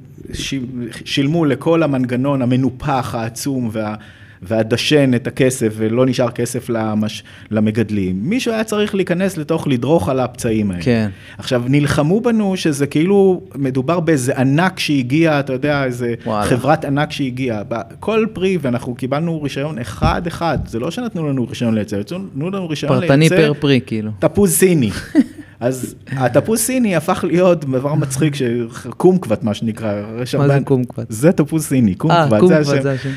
שילמו לכל המנגנון המנופח, העצום וה... והדשן את הכסף ולא נשאר כסף למש... למגדלים, מישהו היה צריך להיכנס לתוך, לדרוך על הפצעים האלה. כן. עכשיו, נלחמו בנו שזה כאילו מדובר באיזה ענק שהגיע, אתה יודע, איזה וואלה. חברת ענק שהגיעה. כל פרי, ואנחנו קיבלנו רישיון אחד-אחד, זה לא שנתנו לנו רישיון לייצר, נתנו לנו רישיון לייצר... פרטני פר פרי, כאילו. תפוז סיני. אז התפוז סיני הפך להיות דבר מצחיק, קומקוות מה שנקרא. מה זה קומקוות? זה תפוז סיני, אה, השם. זה השם.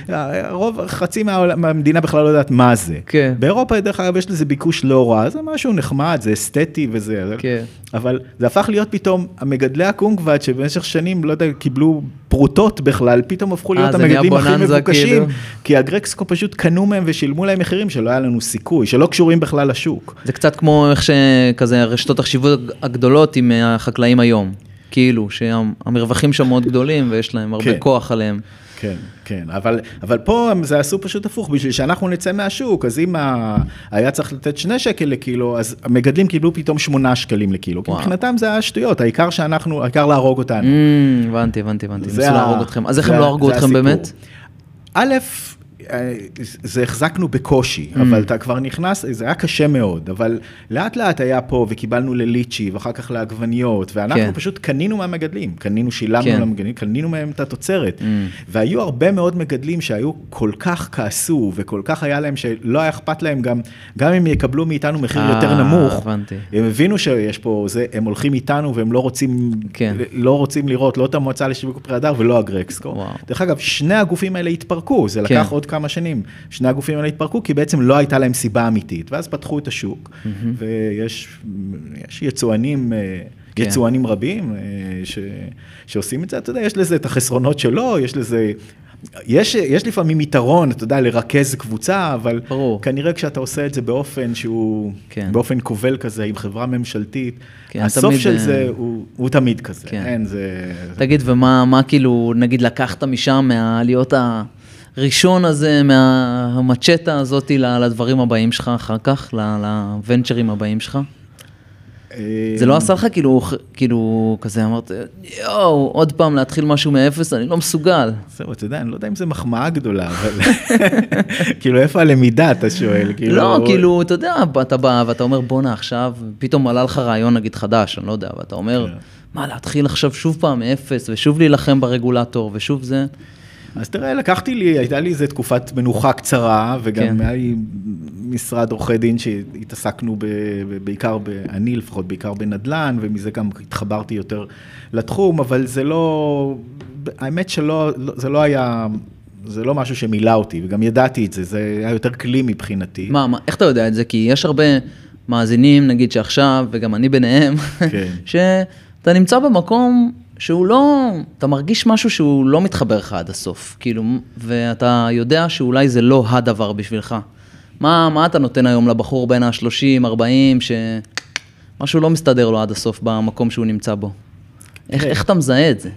רוב, חצי מהמדינה בכלל לא יודעת מה זה. כן. באירופה, דרך אגב, יש לזה ביקוש לא רע, זה משהו נחמד, זה אסתטי וזה. כן. אבל זה הפך להיות פתאום, המגדלי הקונגוואט שבמשך שנים, לא יודע, קיבלו פרוטות בכלל, פתאום הפכו אה, להיות המגדלים הכי מבוקשים, כאילו. כי הגרקסקו פשוט קנו מהם ושילמו להם מחירים שלא היה לנו סיכוי, שלא קשורים בכלל לשוק. זה קצת כמו איך שכזה הרשתות החשיבות הגדולות עם החקלאים היום. כאילו, שהמרווחים שם מאוד גדולים ויש להם הרבה כן. כוח עליהם. כן, כן, אבל, אבל פה הם זה עשו פשוט הפוך, בשביל שאנחנו נצא מהשוק, אז אם ה... היה צריך לתת שני שקל לקילו, אז המגדלים קיבלו פתאום שמונה שקלים לקילו, כי וואו. מבחינתם מבחינתם זה היה שטויות, העיקר שאנחנו, העיקר להרוג אותנו. Mm, הבנתי, הבנתי, הבנתי. ניסו ה- להרוג אתכם. אז איך הם לא הרגו אתכם הסיפור. באמת? א', זה החזקנו בקושי, mm. אבל אתה כבר נכנס, זה היה קשה מאוד, אבל לאט לאט היה פה וקיבלנו לליצ'י ואחר כך לעגבניות, ואנחנו כן. פשוט קנינו מהמגדלים, קנינו, שילמנו כן. למגדלים, קנינו מהם את התוצרת. Mm. והיו הרבה מאוד מגדלים שהיו כל כך כעסו וכל כך היה להם שלא היה אכפת להם גם, גם אם יקבלו מאיתנו מחיר 아, יותר אה, נמוך, הבנתי. הם הבינו שיש פה, זה, הם הולכים איתנו והם לא רוצים, כן. לא רוצים לראות לא את המועצה לשיווק פרי הדר ולא הגרקסקו. דרך אגב, שני הגופים האלה התפרקו, זה לקח כן. עוד כמה שנים. שני הגופים האלה התפרקו, כי בעצם לא הייתה להם סיבה אמיתית, ואז פתחו את השוק, mm-hmm. ויש יצואנים... אה, כן. יצואנים רבים אה, ש, שעושים את זה, אתה יודע, יש לזה את החסרונות שלו, יש לזה יש, יש לפעמים יתרון, אתה יודע, לרכז קבוצה, אבל ברור. כנראה כשאתה עושה את זה באופן שהוא, כן. באופן כובל כזה, עם חברה ממשלתית, כן, הסוף תמיד, של זה הוא, הוא תמיד כזה, כן. אין, זה... תגיד, ומה מה כאילו, נגיד, לקחת משם, מהלהיות הראשון הזה, מהמצ'טה הזאת לדברים הבאים שלך אחר כך, לוונצ'רים הבאים שלך? זה לא עשה לך כאילו, כאילו, כזה אמרת, יואו, עוד פעם להתחיל משהו מאפס, אני לא מסוגל. זהו, אתה יודע, אני לא יודע אם זו מחמאה גדולה, אבל כאילו, איפה הלמידה, אתה שואל? כאילו... לא, כאילו, אתה יודע, אתה בא ואתה אומר, בואנה, עכשיו, פתאום עלה לך רעיון, נגיד, חדש, אני לא יודע, ואתה אומר, כן. מה, להתחיל עכשיו שוב פעם מאפס, ושוב להילחם ברגולטור, ושוב זה. אז תראה, לקחתי לי, הייתה לי איזה תקופת מנוחה קצרה, וגם כן. היה לי משרד עורכי דין שהתעסקנו ב, בעיקר, ב, אני לפחות, בעיקר בנדל"ן, ומזה גם התחברתי יותר לתחום, אבל זה לא, האמת שלא, לא, זה לא היה... זה לא משהו שמילא אותי, וגם ידעתי את זה, זה היה יותר כלי מבחינתי. מה, מה, איך אתה יודע את זה? כי יש הרבה מאזינים, נגיד שעכשיו, וגם אני ביניהם, כן. שאתה נמצא במקום שהוא לא, אתה מרגיש משהו שהוא לא מתחבר לך עד הסוף, כאילו, ואתה יודע שאולי זה לא הדבר בשבילך. מה, מה אתה נותן היום לבחור בין ה-30, 40, שמשהו לא מסתדר לו עד הסוף במקום שהוא נמצא בו? איך, איך אתה מזהה את זה?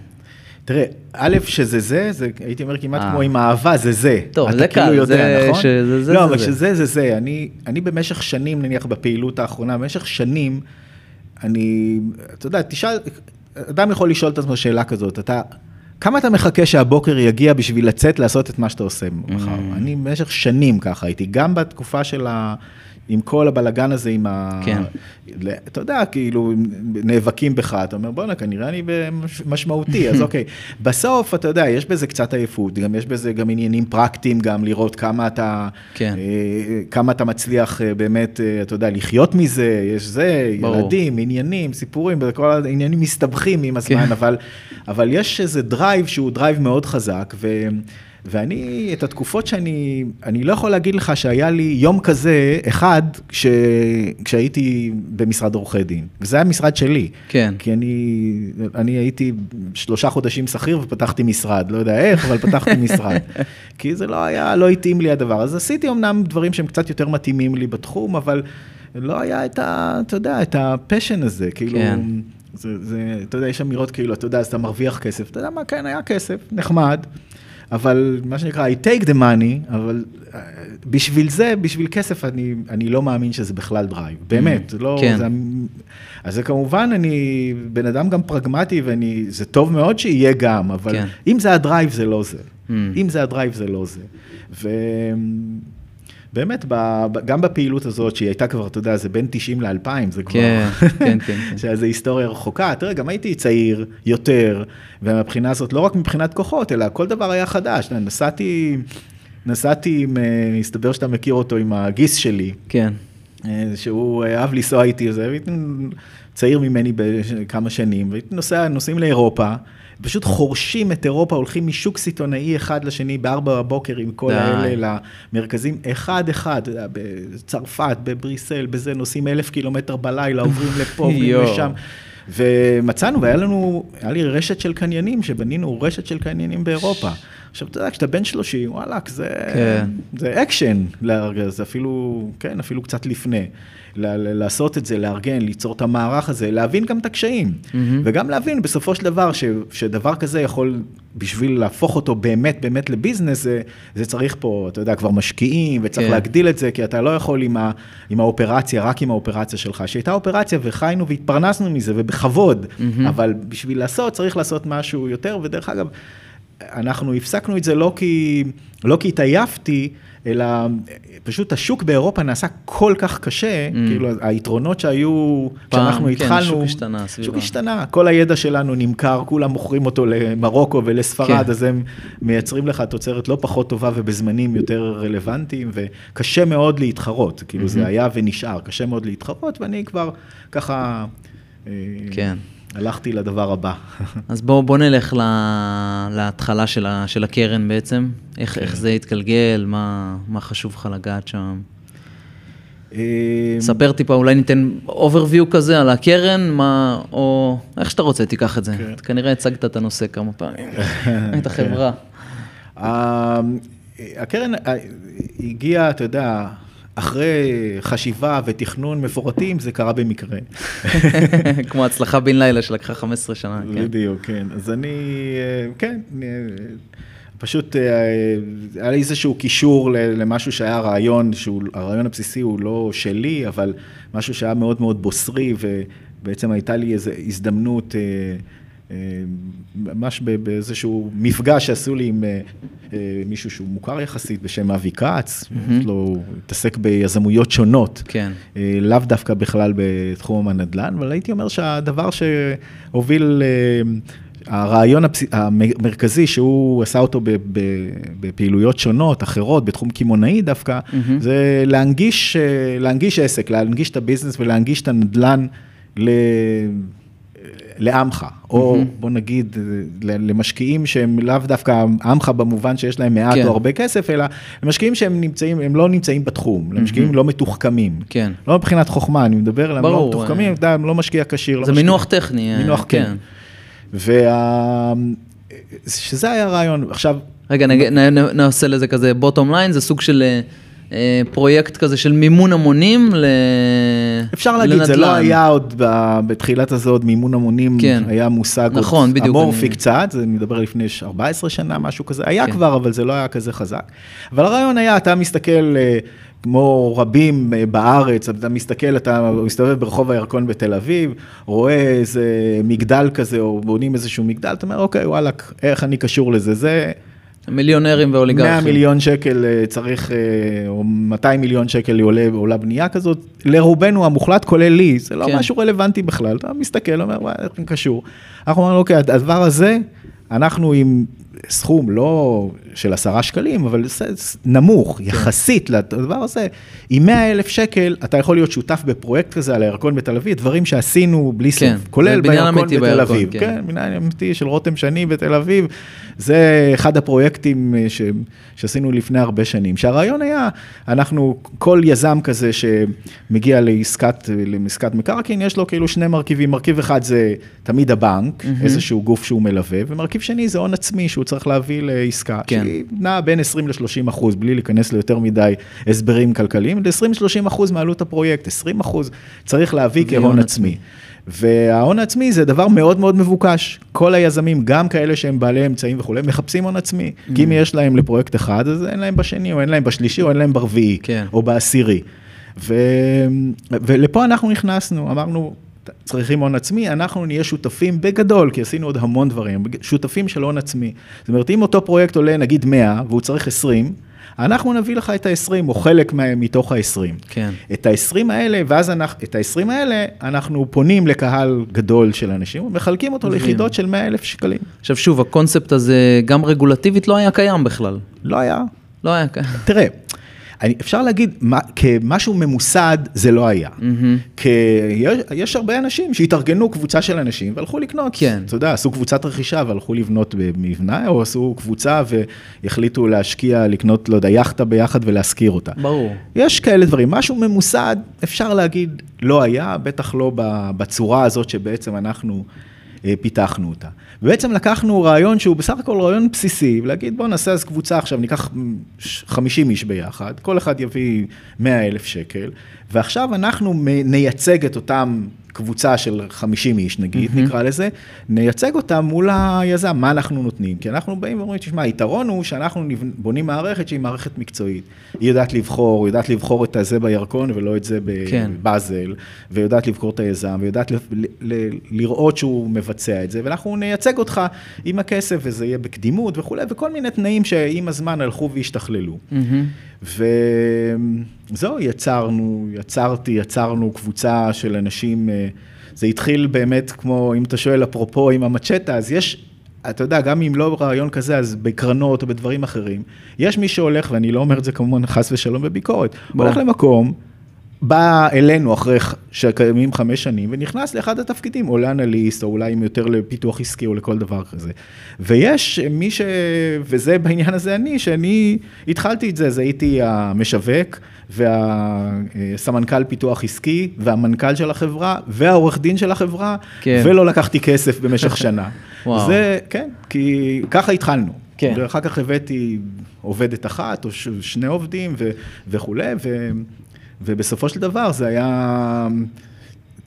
תראה, א', שזה זה, זה הייתי אומר כמעט אה. כמו עם אהבה, זה זה. טוב, זה כאילו קל, יודע, זה נכון? שזה זה. לא, אבל שזה זה זה. אני, אני במשך שנים, נניח בפעילות האחרונה, במשך שנים, אני, אתה יודע, תשאל, אדם יכול לשאול את עצמו שאלה כזאת, אתה, כמה אתה מחכה שהבוקר יגיע בשביל לצאת לעשות את מה שאתה עושה מחר? Mm. אני במשך שנים ככה הייתי, גם בתקופה של ה... עם כל הבלגן הזה, עם ה... כן. אתה יודע, כאילו, נאבקים בך, אתה אומר, בואנה, כנראה אני משמעותי, אז אוקיי. בסוף, אתה יודע, יש בזה קצת עייפות, גם יש בזה גם עניינים פרקטיים, גם לראות כמה אתה, כן. אה, כמה אתה מצליח אה, באמת, אה, אתה יודע, לחיות מזה, יש זה, ברור. ילדים, עניינים, סיפורים, כל העניינים מסתבכים עם הזמן, כן. אבל, אבל יש איזה drive שהוא drive מאוד חזק, ו... ואני, את התקופות שאני, אני לא יכול להגיד לך שהיה לי יום כזה, אחד, כש, כשהייתי במשרד עורכי דין. וזה היה משרד שלי. כן. כי אני, אני הייתי שלושה חודשים שכיר ופתחתי משרד, לא יודע איך, אבל פתחתי משרד. כי זה לא היה, לא התאים לי הדבר. אז עשיתי אמנם דברים שהם קצת יותר מתאימים לי בתחום, אבל לא היה את ה... אתה יודע, את ה passion הזה, כאילו... כן. זה, זה, אתה יודע, יש אמירות כאילו, אתה יודע, אז אתה מרוויח כסף. אתה יודע מה, כן, היה כסף, נחמד. אבל מה שנקרא, I take the money, אבל אה, בשביל זה, בשביל כסף, אני, אני לא מאמין שזה בכלל drive, באמת, mm, לא, כן. זה, אז זה כמובן, אני בן אדם גם פרגמטי, וזה טוב מאוד שיהיה גם, אבל כן. אם זה ה drive, זה לא זה. Mm. אם זה ה drive, זה לא זה. ו... באמת, גם בפעילות הזאת, שהיא הייתה כבר, אתה יודע, זה בין 90 ל-2000, זה כבר... כן, כן, כן. שזו היסטוריה רחוקה. תראה, גם הייתי צעיר יותר, ומבחינה הזאת, לא רק מבחינת כוחות, אלא כל דבר היה חדש. נסעתי, נסעתי עם, אה, מסתבר שאתה מכיר אותו, עם הגיס שלי. כן. אה, שהוא אהב לנסוע איתי, והייתי צעיר ממני בכמה שנים, והייתי נוסע, נוסעים לאירופה. פשוט חורשים את אירופה, הולכים משוק סיטונאי אחד לשני בארבע בבוקר עם כל האלה למרכזים, אחד-אחד, בצרפת, בבריסל, בזה, נוסעים אלף קילומטר בלילה, עוברים לפה, עוברים לשם. ומצאנו, והיה לנו, היה לי רשת של קניינים, שבנינו רשת של קניינים באירופה. עכשיו, אתה יודע, כשאתה בן 30, וואלה, זה, כן. זה אקשן, זה אפילו, כן, אפילו קצת לפני. לעשות את זה, לארגן, ליצור את המערך הזה, להבין גם את הקשיים. Mm-hmm. וגם להבין בסופו של דבר ש, שדבר כזה יכול, בשביל להפוך אותו באמת באמת ל business, זה, זה צריך פה, אתה יודע, כבר משקיעים, וצריך כן. להגדיל את זה, כי אתה לא יכול עם, ה, עם האופרציה, רק עם האופרציה שלך, שהייתה אופרציה וחיינו והתפרנסנו מזה, ובכבוד, mm-hmm. אבל בשביל לעשות, צריך לעשות משהו יותר, ודרך אגב, אנחנו הפסקנו את זה לא כי, לא כי התעייפתי, אלא פשוט השוק באירופה נעשה כל כך קשה, mm. כאילו היתרונות שהיו כשאנחנו כן, התחלנו, שוק השתנה סביבה. שוק השתנה, כל הידע שלנו נמכר, כולם מוכרים אותו למרוקו ולספרד, כן. אז הם מייצרים לך תוצרת לא פחות טובה ובזמנים יותר רלוונטיים, וקשה מאוד להתחרות, כאילו mm-hmm. זה היה ונשאר, קשה מאוד להתחרות, ואני כבר ככה... אה, כן. הלכתי לדבר הבא. אז בואו בוא נלך לה, להתחלה של, ה, של הקרן בעצם. איך, כן. איך זה התגלגל, מה, מה חשוב לך לגעת שם? אה, ספר טיפה, אולי ניתן overview כזה על הקרן, מה, או איך שאתה רוצה, תיקח את זה. כן. כנראה הצגת את הנושא כמה פעמים, את החברה. אה, הקרן אה, הגיעה, אתה יודע, אחרי חשיבה ותכנון מפורטים, זה קרה במקרה. כמו הצלחה בן לילה שלקחה 15 שנה, כן. בדיוק, כן. אז אני, כן, פשוט היה לי איזשהו קישור למשהו שהיה רעיון, שהרעיון הבסיסי הוא לא שלי, אבל משהו שהיה מאוד מאוד בוסרי, ובעצם הייתה לי איזו הזדמנות, ממש באיזשהו מפגש שעשו לי עם מישהו שהוא מוכר יחסית בשם אבי כץ, לו, התעסק ביזמויות שונות, כן. לאו דווקא בכלל בתחום הנדל"ן, אבל הייתי אומר שהדבר שהוביל... הרעיון הפס... המרכזי שהוא עשה אותו בפעילויות שונות, אחרות, בתחום קמעונאי דווקא, mm-hmm. זה להנגיש, להנגיש עסק, להנגיש את הביזנס ולהנגיש את הנדל"ן ל... לעמך, או mm-hmm. בוא נגיד למשקיעים שהם לאו דווקא עמך במובן שיש להם מעט כן. או הרבה כסף, אלא למשקיעים שהם נמצאים, הם לא נמצאים בתחום, למשקיעים mm-hmm. לא מתוחכמים. כן. לא מבחינת חוכמה, אני מדבר, הם לא מתוחכמים, אתה לא משקיע כשיר. זה לא מינוח משקיע... טכני. מינוח, כן. כן. וה... שזה היה הרעיון. עכשיו... רגע, נעשה לזה כזה בוטום ליין, זה סוג של אה, פרויקט כזה של מימון המונים ל... אפשר להגיד, לנדלן. זה לא היה עוד בתחילת הזה עוד מימון המונים, כן. היה מושג נכון, עוד אמורפי אני... קצת, זה מדבר לפני 14 שנה, משהו כזה, היה כן. כבר, אבל זה לא היה כזה חזק. אבל הרעיון היה, אתה מסתכל... כמו רבים בארץ, אתה מסתכל, אתה מסתובב ברחוב הירקון בתל אביב, רואה איזה מגדל כזה, או בונים איזשהו מגדל, אתה אומר, אוקיי, וואלכ, איך אני קשור לזה? זה... מיליונרים ואוליגרכים. 100 מיליון שקל צריך, או 200 מיליון שקל עולה, עולה בנייה כזאת, לרובנו המוחלט, כולל לי, זה לא כן. משהו רלוונטי בכלל, אתה מסתכל, אומר, וואי, איך קשור? אנחנו אומרים, אוקיי, הדבר הזה, אנחנו עם סכום לא של עשרה שקלים, אבל נמוך כן. יחסית לדבר הזה, עם 100 אלף שקל אתה יכול להיות שותף בפרויקט כזה על הירקון בתל אביב, דברים שעשינו בלי סוף, כן, כולל בירקון בתל בירקון, אביב. כן, כן, בניין אמיתי של רותם שני בתל אביב, זה אחד הפרויקטים אה, ש, שעשינו לפני הרבה שנים, שהרעיון היה, אנחנו, כל יזם כזה שמגיע לעסקת, לעסקת מקרקעין, יש לו כאילו שני מרכיבים, מרכיב אחד זה תמיד הבנק, mm-hmm. איזשהו גוף שהוא מלווה, ומרכיב שני זה הון עצמי שהוא צריך להביא לעסקה, כן. שהיא נעה בין 20 ל-30 אחוז, בלי להיכנס ליותר מדי הסברים כלכליים, ל-20-30 אחוז מעלות הפרויקט, 20 אחוז צריך להביא כהון עצמי. וההון העצמי זה דבר מאוד מאוד מבוקש. כל היזמים, גם כאלה שהם בעלי אמצעים וכולי, מחפשים הון עצמי. Mm. כי אם יש להם לפרויקט אחד, אז אין להם בשני, או אין להם בשלישי, או אין להם ברביעי, כן. או בעשירי. ו... ולפה אנחנו נכנסנו, אמרנו, צריכים הון עצמי, אנחנו נהיה שותפים בגדול, כי עשינו עוד המון דברים, שותפים של הון עצמי. זאת אומרת, אם אותו פרויקט עולה נגיד 100 והוא צריך 20, אנחנו נביא לך את ה-20, או חלק מתוך ה-20. כן. את ה-20 האלה, ואז אנחנו, את ה-20 האלה, אנחנו פונים לקהל גדול של אנשים, ומחלקים אותו ליחידות של 100 אלף שקלים. עכשיו שוב, הקונספט הזה, גם רגולטיבית, לא היה קיים בכלל. לא היה. לא היה קיים. תראה. אני, אפשר להגיד, מה, כמשהו ממוסד זה לא היה. Mm-hmm. כי יש, יש הרבה אנשים שהתארגנו קבוצה של אנשים והלכו לקנות. כן. אתה יודע, עשו קבוצת רכישה והלכו לבנות במבנה, או עשו קבוצה והחליטו להשקיע, לקנות, לא יודע, יאכטה ביחד ולהשכיר אותה. ברור. יש כאלה דברים. משהו ממוסד, אפשר להגיד, לא היה, בטח לא בצורה הזאת שבעצם אנחנו פיתחנו אותה. ובעצם לקחנו רעיון שהוא בסך הכל רעיון בסיסי, ולהגיד בואו נעשה אז קבוצה עכשיו, ניקח 50 איש ביחד, כל אחד יביא 100 אלף שקל, ועכשיו אנחנו נייצג את אותם קבוצה של 50 איש נגיד, mm-hmm. נקרא לזה, נייצג אותם מול היזם, מה אנחנו נותנים. כי אנחנו באים ואומרים, תשמע, היתרון הוא שאנחנו בונים מערכת שהיא מערכת מקצועית. היא יודעת לבחור, היא יודעת לבחור את הזה בירקון ולא את זה כן. בבאזל, ויודעת לבחור את היזם, ויודעת ל- ל- ל- לראות שהוא מבצע את זה, ואנחנו נייצג אותך עם הכסף, וזה יהיה בקדימות וכולי, וכל מיני תנאים שעם הזמן הלכו והשתכללו. Mm-hmm. וזהו, יצרנו, יצרתי, יצרנו קבוצה של אנשים, אה, זה התחיל באמת כמו, אם אתה שואל אפרופו עם המצ'טה, אז יש, אתה יודע, גם אם לא רעיון כזה, אז בקרנות או בדברים אחרים, יש מי שהולך, ואני לא אומר את זה כמובן חס ושלום בביקורת, בוא. הולך למקום, בא אלינו אחרי שקיימים חמש שנים ונכנס לאחד התפקידים, או לאנליסט, או אולי יותר לפיתוח עסקי או לכל דבר כזה. ויש מי ש... וזה בעניין הזה אני, שאני התחלתי את זה, אז הייתי המשווק והסמנכ"ל פיתוח עסקי והמנכ"ל של החברה והעורך דין של החברה, כן. ולא לקחתי כסף במשך שנה. וואו. זה, כן, כי ככה התחלנו. כן. ואחר כך הבאתי עובדת אחת או שני עובדים ו... וכולי, ו... ובסופו של דבר זה היה...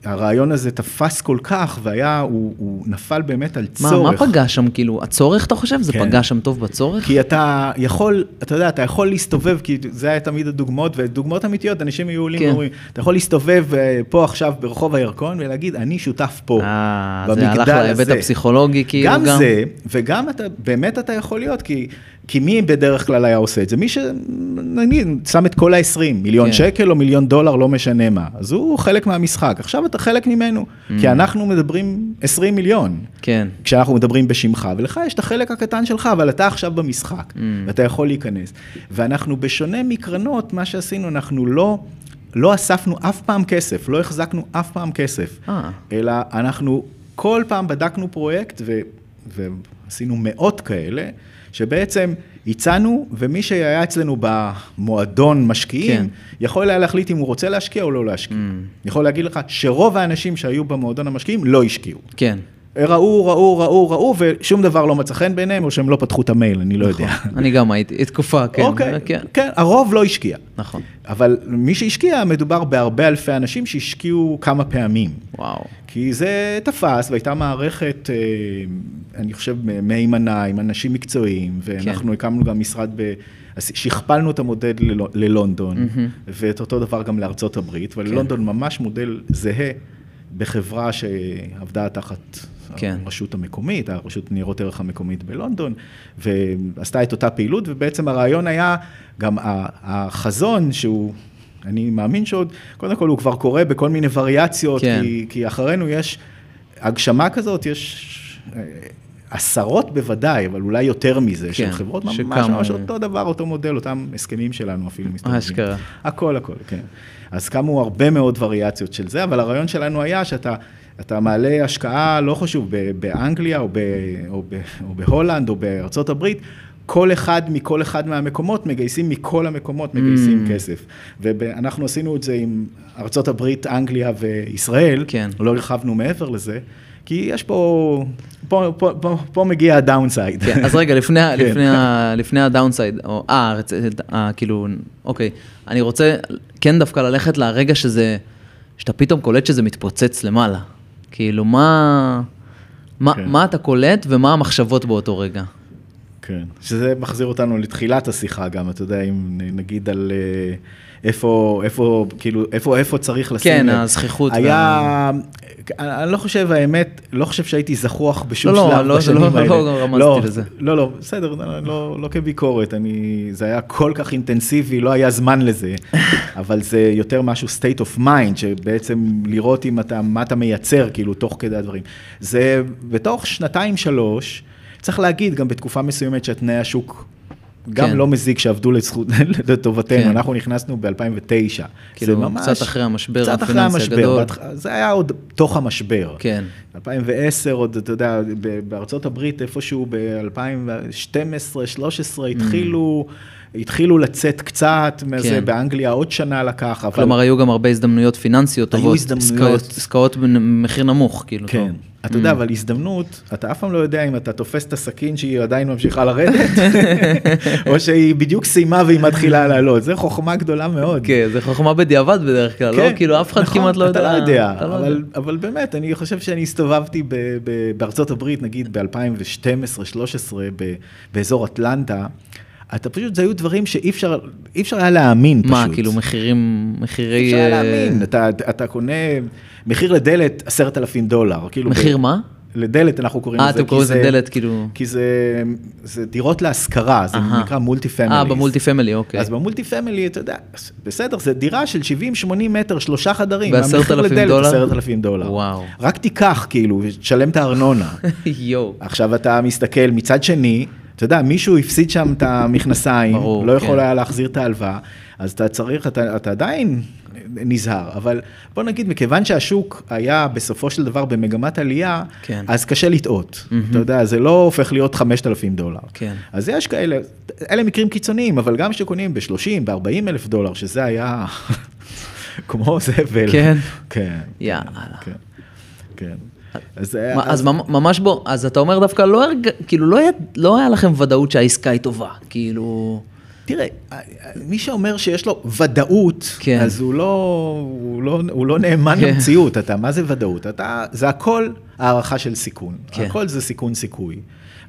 הרעיון הזה תפס כל כך, והיה, הוא, הוא נפל באמת על צורך. מה, מה פגש שם, כאילו, הצורך, אתה חושב? זה כן. פגש שם טוב בצורך? כי אתה יכול, אתה יודע, אתה יכול להסתובב, כי זה היה תמיד הדוגמאות, ודוגמאות אמיתיות, אנשים היו עולים כן. ואומרים, אתה יכול להסתובב אה, פה עכשיו ברחוב הירקון, ולהגיד, אני שותף פה, אה, במגדל הזה. זה הלך להיבט הפסיכולוגי, כאילו, גם. גם זה, וגם אתה, באמת אתה יכול להיות, כי... כי מי בדרך כלל היה עושה את זה? מי שנגיד, שם את כל ה-20, מיליון כן. שקל או מיליון דולר, לא משנה מה. אז הוא חלק מהמשחק. עכשיו אתה חלק ממנו, mm. כי אנחנו מדברים 20 מיליון. כן. כשאנחנו מדברים בשמך, ולך יש את החלק הקטן שלך, אבל אתה עכשיו במשחק, mm. ואתה יכול להיכנס. ואנחנו, בשונה מקרנות, מה שעשינו, אנחנו לא... לא אספנו אף פעם כסף, לא החזקנו אף פעם כסף, 아. אה. אלא אנחנו כל פעם בדקנו פרויקט ו, ועשינו מאות כאלה, שבעצם הצענו, ומי שהיה אצלנו במועדון משקיעים, כן. יכול היה להחליט אם הוא רוצה להשקיע או לא להשקיע. Mm. יכול להגיד לך שרוב האנשים שהיו במועדון המשקיעים לא השקיעו. כן. ראו, ראו, ראו, ראו, ושום דבר לא מצא חן בעיניהם, או שהם לא פתחו את המייל, אני לא נכון. יודע. אני גם הייתי, תקופה, כן. אוקיי, כן. כן, הרוב לא השקיע. נכון. אבל מי שהשקיע, מדובר בהרבה אלפי אנשים שהשקיעו כמה פעמים. וואו. כי זה תפס, והייתה מערכת, אה, אני חושב, מהימנה, עם אנשים מקצועיים, ואנחנו כן. הקמנו גם משרד ב... שכפלנו את המודל ללונדון, mm-hmm. ואת אותו דבר גם לארצות הברית, וללונדון כן. ממש מודל זהה בחברה שעבדה תחת כן. הרשות המקומית, הרשות ניירות ערך המקומית בלונדון, ועשתה את אותה פעילות, ובעצם הרעיון היה גם החזון שהוא... אני מאמין שעוד, קודם כל הוא כבר קורה בכל מיני וריאציות, כן. כי, כי אחרינו יש הגשמה כזאת, יש אה, עשרות בוודאי, אבל אולי יותר מזה, כן, של חברות ממש ממש אותו דבר, אותו מודל, אותם הסכמים שלנו אפילו מסתובבים. אשכרה. הכל, הכל, כן. אז קמו הרבה מאוד וריאציות של זה, אבל הרעיון שלנו היה שאתה... אתה מעלה השקעה, לא חשוב, באנגליה או, ב, או, ב, או בהולנד או בארצות הברית, כל אחד מכל אחד מהמקומות מגייסים, מכל המקומות מגייסים mm. כסף. ואנחנו עשינו את זה עם ארצות הברית, אנגליה וישראל, כן. לא הרחבנו מעבר לזה, כי יש פה, פה, פה, פה, פה מגיע הדאונסייד. כן, אז רגע, לפני, כן. לפני, לפני הדאונסייד, או, אה, אה, כאילו, אוקיי, אני רוצה כן דווקא ללכת לרגע שזה, שאתה פתאום קולט שזה מתפוצץ למעלה. כאילו, מה, מה, כן. מה אתה קולט ומה המחשבות באותו רגע? כן, שזה מחזיר אותנו לתחילת השיחה גם, אתה יודע, אם נגיד על אה, איפה, איפה, כאילו, איפה, איפה צריך לשים... כן, הזכיחות. היה, אני לא חושב, האמת, לא חושב שהייתי זחוח בשום לא, שלב לא, בשנים לא, האלה. לא, לא, לא רמזתי לא, לזה. לא, לא, בסדר, לא, לא כביקורת, אני, זה היה כל כך אינטנסיבי, לא היה זמן לזה, אבל זה יותר משהו state of mind, שבעצם לראות אם אתה, מה אתה מייצר, כאילו, תוך כדי הדברים. זה בתוך שנתיים, שלוש, צריך להגיד, גם בתקופה מסוימת שתנאי השוק גם כן. לא מזיק שעבדו לזכות, לטובתנו, כן. אנחנו נכנסנו ב-2009. כאילו, ממש, קצת אחרי המשבר הפיננסי הגדול. זה היה עוד תוך המשבר. כן. 2010, עוד, אתה יודע, בארצות הברית, איפשהו ב-2012-2013, התחילו... Mm. התחילו לצאת קצת, מזה כן. באנגליה עוד שנה לקח, אבל... כלומר, היו גם הרבה הזדמנויות פיננסיות היו טובות. הזדמנויות. עסקאות- במחיר נמוך, כאילו. כן. טוב. אתה יודע, אבל הזדמנות, אתה אף פעם לא יודע אם אתה תופס את הסכין שהיא עדיין ממשיכה לרדת, או שהיא בדיוק סיימה והיא מתחילה לעלות. זו חוכמה גדולה מאוד. כן, זה חוכמה בדיעבד בדרך כלל, לא? כן, כאילו, אף אחד נכון, כמעט לא יודע. אתה לא יודע, אתה לא אבל, אבל באמת, אני חושב שאני הסתובבתי בארצות הברית, נגיד ב-2012-2013, באזור אטלנטה, אתה פשוט, זה היו דברים שאי אפשר, אי אפשר היה להאמין פשוט. מה, כאילו, מחירים, אי מחירי... אפשר היה אה, להאמין, אתה, אתה קונה מחיר לדלת עשרת אלפים דולר. כאילו מחיר ב, מה? לדלת אנחנו קוראים אה, לזה. אתם כי קוראים לזה זה- דלת, כאילו... כי זה, זה דירות להשכרה, זה אהה. נקרא multi families. אה, ב multi family, אוקיי. אז ב multi family, אתה יודע, בסדר, זה דירה של 70-80 מטר, שלושה חדרים. ב-10,000 המחיר לדלת, דולר? 10,000 דולר. וואו. רק תיקח, כאילו, תשלם את הארנונה. יואו. עכשיו אתה מסתכל, מצד שני, אתה יודע, מישהו הפסיד שם את המכנסיים, ברור, לא יכול כן. היה להחזיר את ההלוואה, אז אתה צריך, אתה, אתה עדיין נזהר, אבל בוא נגיד, מכיוון שהשוק היה בסופו של דבר במגמת עלייה, כן. אז קשה לטעות. אתה יודע, זה לא הופך להיות 5,000 דולר. כן. אז יש כאלה, אלה מקרים קיצוניים, אבל גם שקונים ב-30, ב-40 אלף דולר, שזה היה כמו זבל. כן. כן. יאללה. כן. כן. אז, מה, אז ממ- ממש בוא, אז אתה אומר דווקא לא הרג... כאילו לא היה- לא היה לכם ודאות שהעסקה היא טובה, כאילו... תראה, מי שאומר שיש לו ודאות, כן. אז הוא לא, הוא לא, הוא לא נאמן כן. למציאות. אתה, מה זה ודאות? אתה, זה הכל הערכה של סיכון. כן. הכל זה סיכון סיכוי.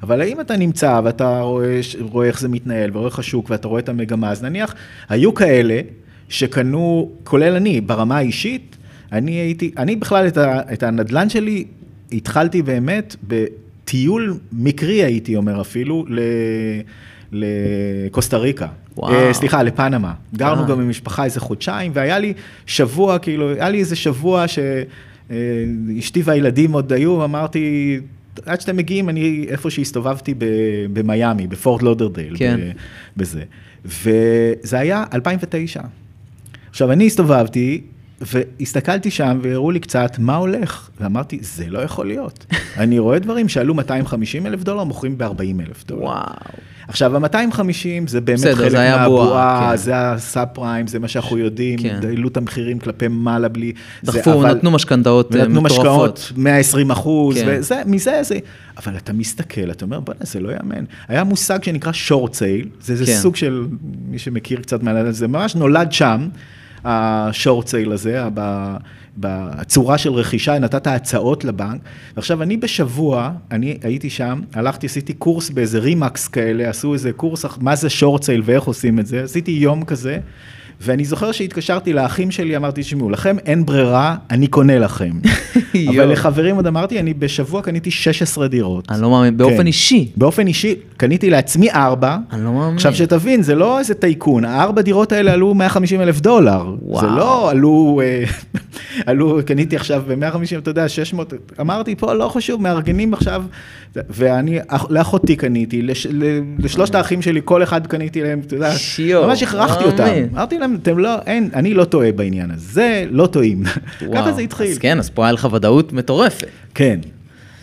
אבל האם אתה נמצא ואתה רואה, רואה איך זה מתנהל ורואה איך השוק ואתה רואה את המגמה, אז נניח, היו כאלה שקנו, כולל אני, ברמה האישית, אני הייתי, אני בכלל את, ה, את הנדלן שלי התחלתי באמת בטיול מקרי, הייתי אומר אפילו, ל... לקוסטה ריקה. וואו. אה, סליחה, לפנמה. גרנו אה. גם עם משפחה איזה חודשיים, והיה לי שבוע, כאילו, היה לי איזה שבוע שאשתי והילדים עוד היו, ואמרתי, עד שאתם מגיעים, אני איפה שהסתובבתי ב- במיאמי, בפורט לודרדייל, כן. ב- בזה. וזה היה 2009. עכשיו, אני הסתובבתי, והסתכלתי שם, והראו לי קצת מה הולך, ואמרתי, זה לא יכול להיות. אני רואה דברים שעלו 250 אלף דולר, מוכרים ב-40 אלף דולר. וואו. עכשיו, ה-250 זה באמת בסדר, חלק זה מהבועה, בועה, כן. זה הסאב פריים, זה מה שאנחנו יודעים, כן. העלו את המחירים כלפי מעלה בלי... זה, דחפו, אבל- נתנו משכנתאות אה, מטורפות. משקאות 120 אחוז, כן. וזה, מזה זה... אבל אתה מסתכל, אתה אומר, בוא'נה, זה לא יאמן. היה מושג שנקרא שורט סייל, זה, זה כן. סוג של, מי שמכיר קצת מה... זה ממש נולד שם, השורט סייל הזה, בצורה של רכישה, נתת הצעות לבנק. ועכשיו, אני בשבוע, אני הייתי שם, הלכתי, עשיתי קורס באיזה רימקס כאלה, עשו איזה קורס, מה זה שורט סייל ואיך עושים את זה, עשיתי יום כזה. ואני זוכר שהתקשרתי לאחים שלי, אמרתי, תשמעו, לכם אין ברירה, אני קונה לכם. אבל. לחברים עוד אמרתי, אני בשבוע קניתי 16 דירות. אני לא מאמין, באופן כן. אישי. באופן אישי, קניתי לעצמי ארבע. אני לא מאמין. עכשיו שתבין, זה לא איזה טייקון, הארבע דירות האלה עלו 150 אלף דולר. וואו. זה לא עלו, אה, עלו, קניתי עכשיו ב-150, אתה יודע, 600, אמרתי, פה לא חשוב, מארגנים עכשיו, ואני, אח- לאחותי קניתי, לשלושת האחים שלי, כל אחד קניתי להם, אתה יודע, ממש הכרחתי לא אותם. אמרתי להם, אתם לא, אין, אני לא טועה בעניין הזה, זה לא טועים. ככה. זה התחיל. אז כן, אז פה היה לך ודאות מטורפת. כן.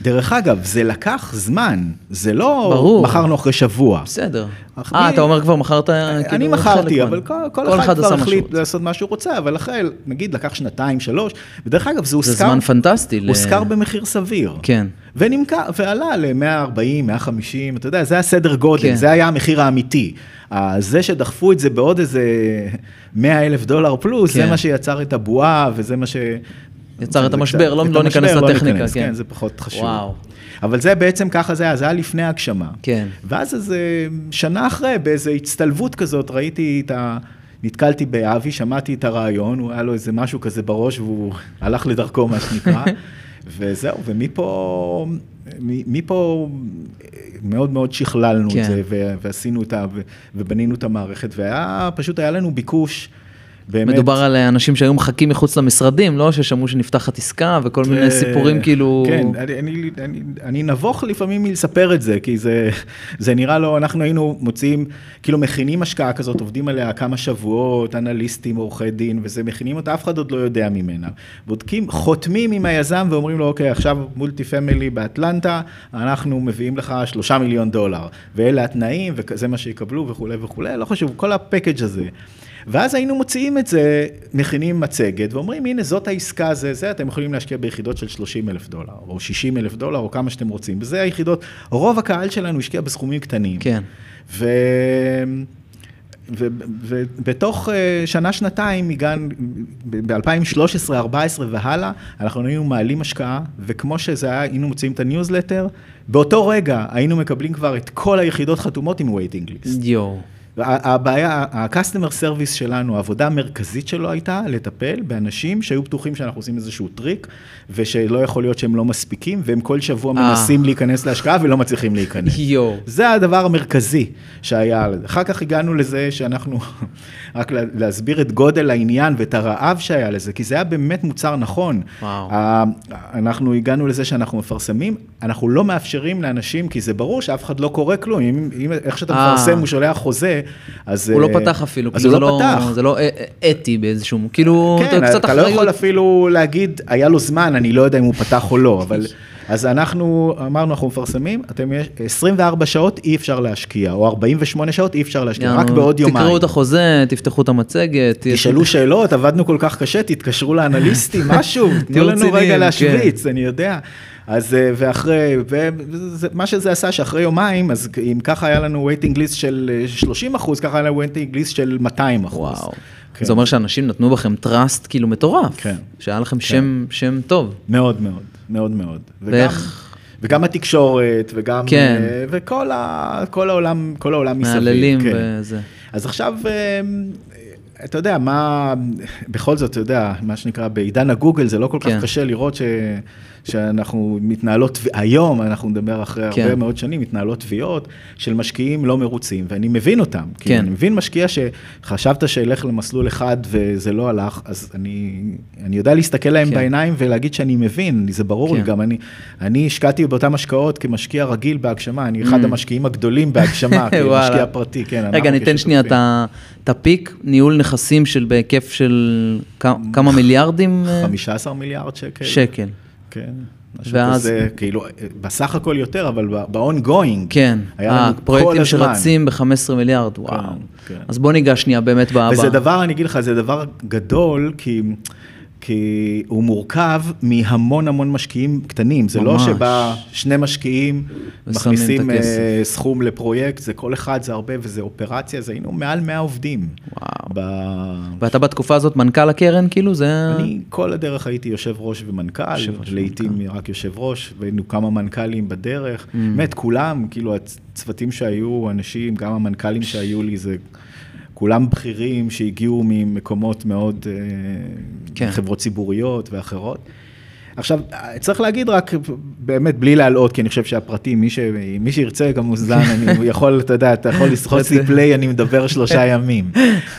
דרך אגב, זה לקח זמן, זה לא ברור. מכרנו אחרי שבוע. בסדר. אה, מי- אתה אומר כבר מכרת אני כאילו, מכרתי, חלק אבל מה- כל, כל, אחד, עשה כבר החליט. לעשות מה שהוא רוצה, אבל אחרי, נגיד, לקח שנתיים, שלוש, ודרך אגב, זה הושכר, זמן פנטסטי ל- הושכר במחיר סביר. כן. ונמכר, ועלה ל-140, 150, אתה יודע, זה הסדר גודל, כן. זה היה המחיר האמיתי. אה, זה שדחפו את זה בעוד איזה 100 אלף דולר פלוס, זה כן. מה שיצר את הבועה, וזה מה ש... יצר את המשבר, לא- את לא ניכנס לא לטכניקה, ניכנס, כן. כן, זה פחות חשוב. וואו. אבל זה בעצם ככה זה היה, זה היה לפני הגשמה. כן. ואז איזה שנה אחרי, באיזו הצטלבות כזאת, ראיתי את ה... נתקלתי באבי, שמעתי את הרעיון, הוא היה לו איזה משהו כזה בראש והוא הלך לדרכו, מה שנקרא. וזהו, ומפה, מפה מאוד מאוד שכללנו כן. את זה, ו- ועשינו את ה... ו- ובנינו את המערכת, והיה, פשוט היה לנו ביקוש באמת... מדובר על אנשים שהיו מחכים מחוץ למשרדים, לא? ששמעו שנפתחת עסקה וכל מיני אה, סיפורים כאילו... כן, אני, אני, אני, אני נבוך לפעמים מלספר את זה, כי זה, זה נראה לו, אנחנו היינו מוציאים, כאילו מכינים השקעה כזאת, עובדים עליה כמה שבועות, אנליסטים, עורכי דין, וזה מכינים אותה, אף אחד עוד לא יודע ממנה. בודקים, חותמים עם היזם ואומרים לו, אוקיי, עכשיו מולטי פמילי באטלנטה, אנחנו מביאים לך שלושה מיליון דולר, ואלה התנאים, וזה מה שיקבלו וכולי וכולי, לא חשוב, כל הפקאג' הזה. ואז היינו מוציאים את זה, מכינים מצגת, ואומרים, הנה, זאת העסקה, זה, זה, אתם יכולים להשקיע ביחידות של 30 אלף דולר, או 60 אלף דולר, או כמה שאתם רוצים. וזה היחידות, רוב הקהל שלנו השקיע בסכומים קטנים. כן. ו... ובתוך שנה-שנתיים, הגענו, ב-2013, 2014 והלאה, אנחנו היינו מעלים השקעה, וכמו שזה היה, היינו מוציאים את הניוזלטר, באותו רגע היינו מקבלים כבר את כל היחידות חתומות עם waiting list. יואו. הבעיה, ה-customer service שלנו, העבודה המרכזית שלו הייתה לטפל באנשים שהיו בטוחים שאנחנו עושים איזשהו טריק, ושלא יכול להיות שהם לא מספיקים, והם כל שבוע אה. מנסים להיכנס להשקעה ולא מצליחים להיכנס. יואו. זה הדבר המרכזי שהיה. אחר כך הגענו לזה שאנחנו, רק להסביר את גודל העניין ואת הרעב שהיה לזה, כי זה היה באמת מוצר נכון. וואו. אנחנו הגענו לזה שאנחנו מפרסמים, אנחנו לא מאפשרים לאנשים, כי זה ברור שאף אחד לא קורא כלום, אם, אם איך שאתה אה. מפרסם, הוא שולח חוזה, אז... הוא לא אה, פתח אפילו, אז כאילו הוא לא לא, פתח. זה לא אה, אה, אתי באיזשהו, כאילו, כן, קצת אתה לא. יכול אפילו להגיד, היה לו זמן, אני לא יודע אם הוא פתח או לא, אבל... אז אנחנו אמרנו, אנחנו מפרסמים, אתם יש 24 שעות אי אפשר להשקיע, או 48 שעות אי אפשר להשקיע, רק בעוד יומיים. תקראו את החוזה, תפתחו את המצגת. תשאלו שאלות, עבדנו כל כך קשה, תתקשרו לאנליסטים, משהו, תנו לנו רגע כן. להשוויץ, אני יודע. אז אה, ואחרי, ומה שזה עשה, שאחרי יומיים, אז אם ככה היה לנו waiting list של אה, 30 אחוז, ככה היה לנו waiting list של 200 אחוז. וואו. כן. זה אומר שאנשים נתנו בכם trust כאילו מטורף. כן. שהיה לכם שם, שם טוב. מאוד מאוד, מאוד מאוד. ואיך- וגם התקשורת, וגם, כן. אה, וכל ה, כל העולם, כל העולם מסביב. מהללים כן. וזה. אז עכשיו, אה, אתה יודע, מה, בכל זאת, אתה יודע, מה שנקרא, בעידן הגוגל זה לא כל כך כן. קשה לראות ש, שאנחנו מתנהלות, היום, אנחנו נדבר אחרי כן. הרבה מאוד שנים, מתנהלות תביעות של משקיעים לא מרוצים, ואני מבין אותם. כי כן. אני מבין משקיע שחשבת שילך למסלול אחד וזה לא הלך, אז אני, אני יודע להסתכל להם כן. בעיניים ולהגיד שאני מבין, זה ברור לי, כן. גם אני, אני השקעתי באותן השקעות כמשקיע רגיל בהגשמה, אני אחד Mm. המשקיעים הגדולים בהגשמה. כמשקיע פרטי, כן. רגע, אנחנו ניתן שנייה את הפיק, ניהול נכסים של בהיקף של כמה מיליארדים? אה? 15 מיליארד שקל. שקל. כן. משהו ואז- כזה, כאילו, בסך הכל יותר, אבל ב-ongoing. כן, היה לנו כל הפרויקטים. שרצים ב-15 מיליארד, וואו. כן. אז בוא ניגע שנייה באמת ב... וזה דבר, אני אגיד לך, זה דבר גדול, כי... כי הוא מורכב מהמון המון משקיעים קטנים, זה לא ממש. שבא שני משקיעים, מכניסים. אה, סכום לפרויקט, זה כל אחד, זה הרבה, וזה אופרציה, זה היינו מעל 100 עובדים. וואו. ב... ואתה בתקופה הזאת מנכ"ל הקרן, כאילו? זה... אני כל הדרך הייתי יושב ראש ומנכ"ל, יושב ראש לעיתים רק יושב ראש, והיינו כמה מנכ"לים בדרך. באמת, כולם, כאילו הצוותים שהיו, אנשים, גם המנכ"לים שהיו לי, זה כולם בכירים שהגיעו ממקומות מאוד, אה, כן. חברות ציבוריות ואחרות. עכשיו, צריך להגיד רק, באמת, בלי להלאות, כי אני חושב שהפרטים, מי, ש... מי שירצה גם מוזן, אני יכול, אתה יודע, אתה יכול לסחוץ לי פליי, אני מדבר שלושה ימים.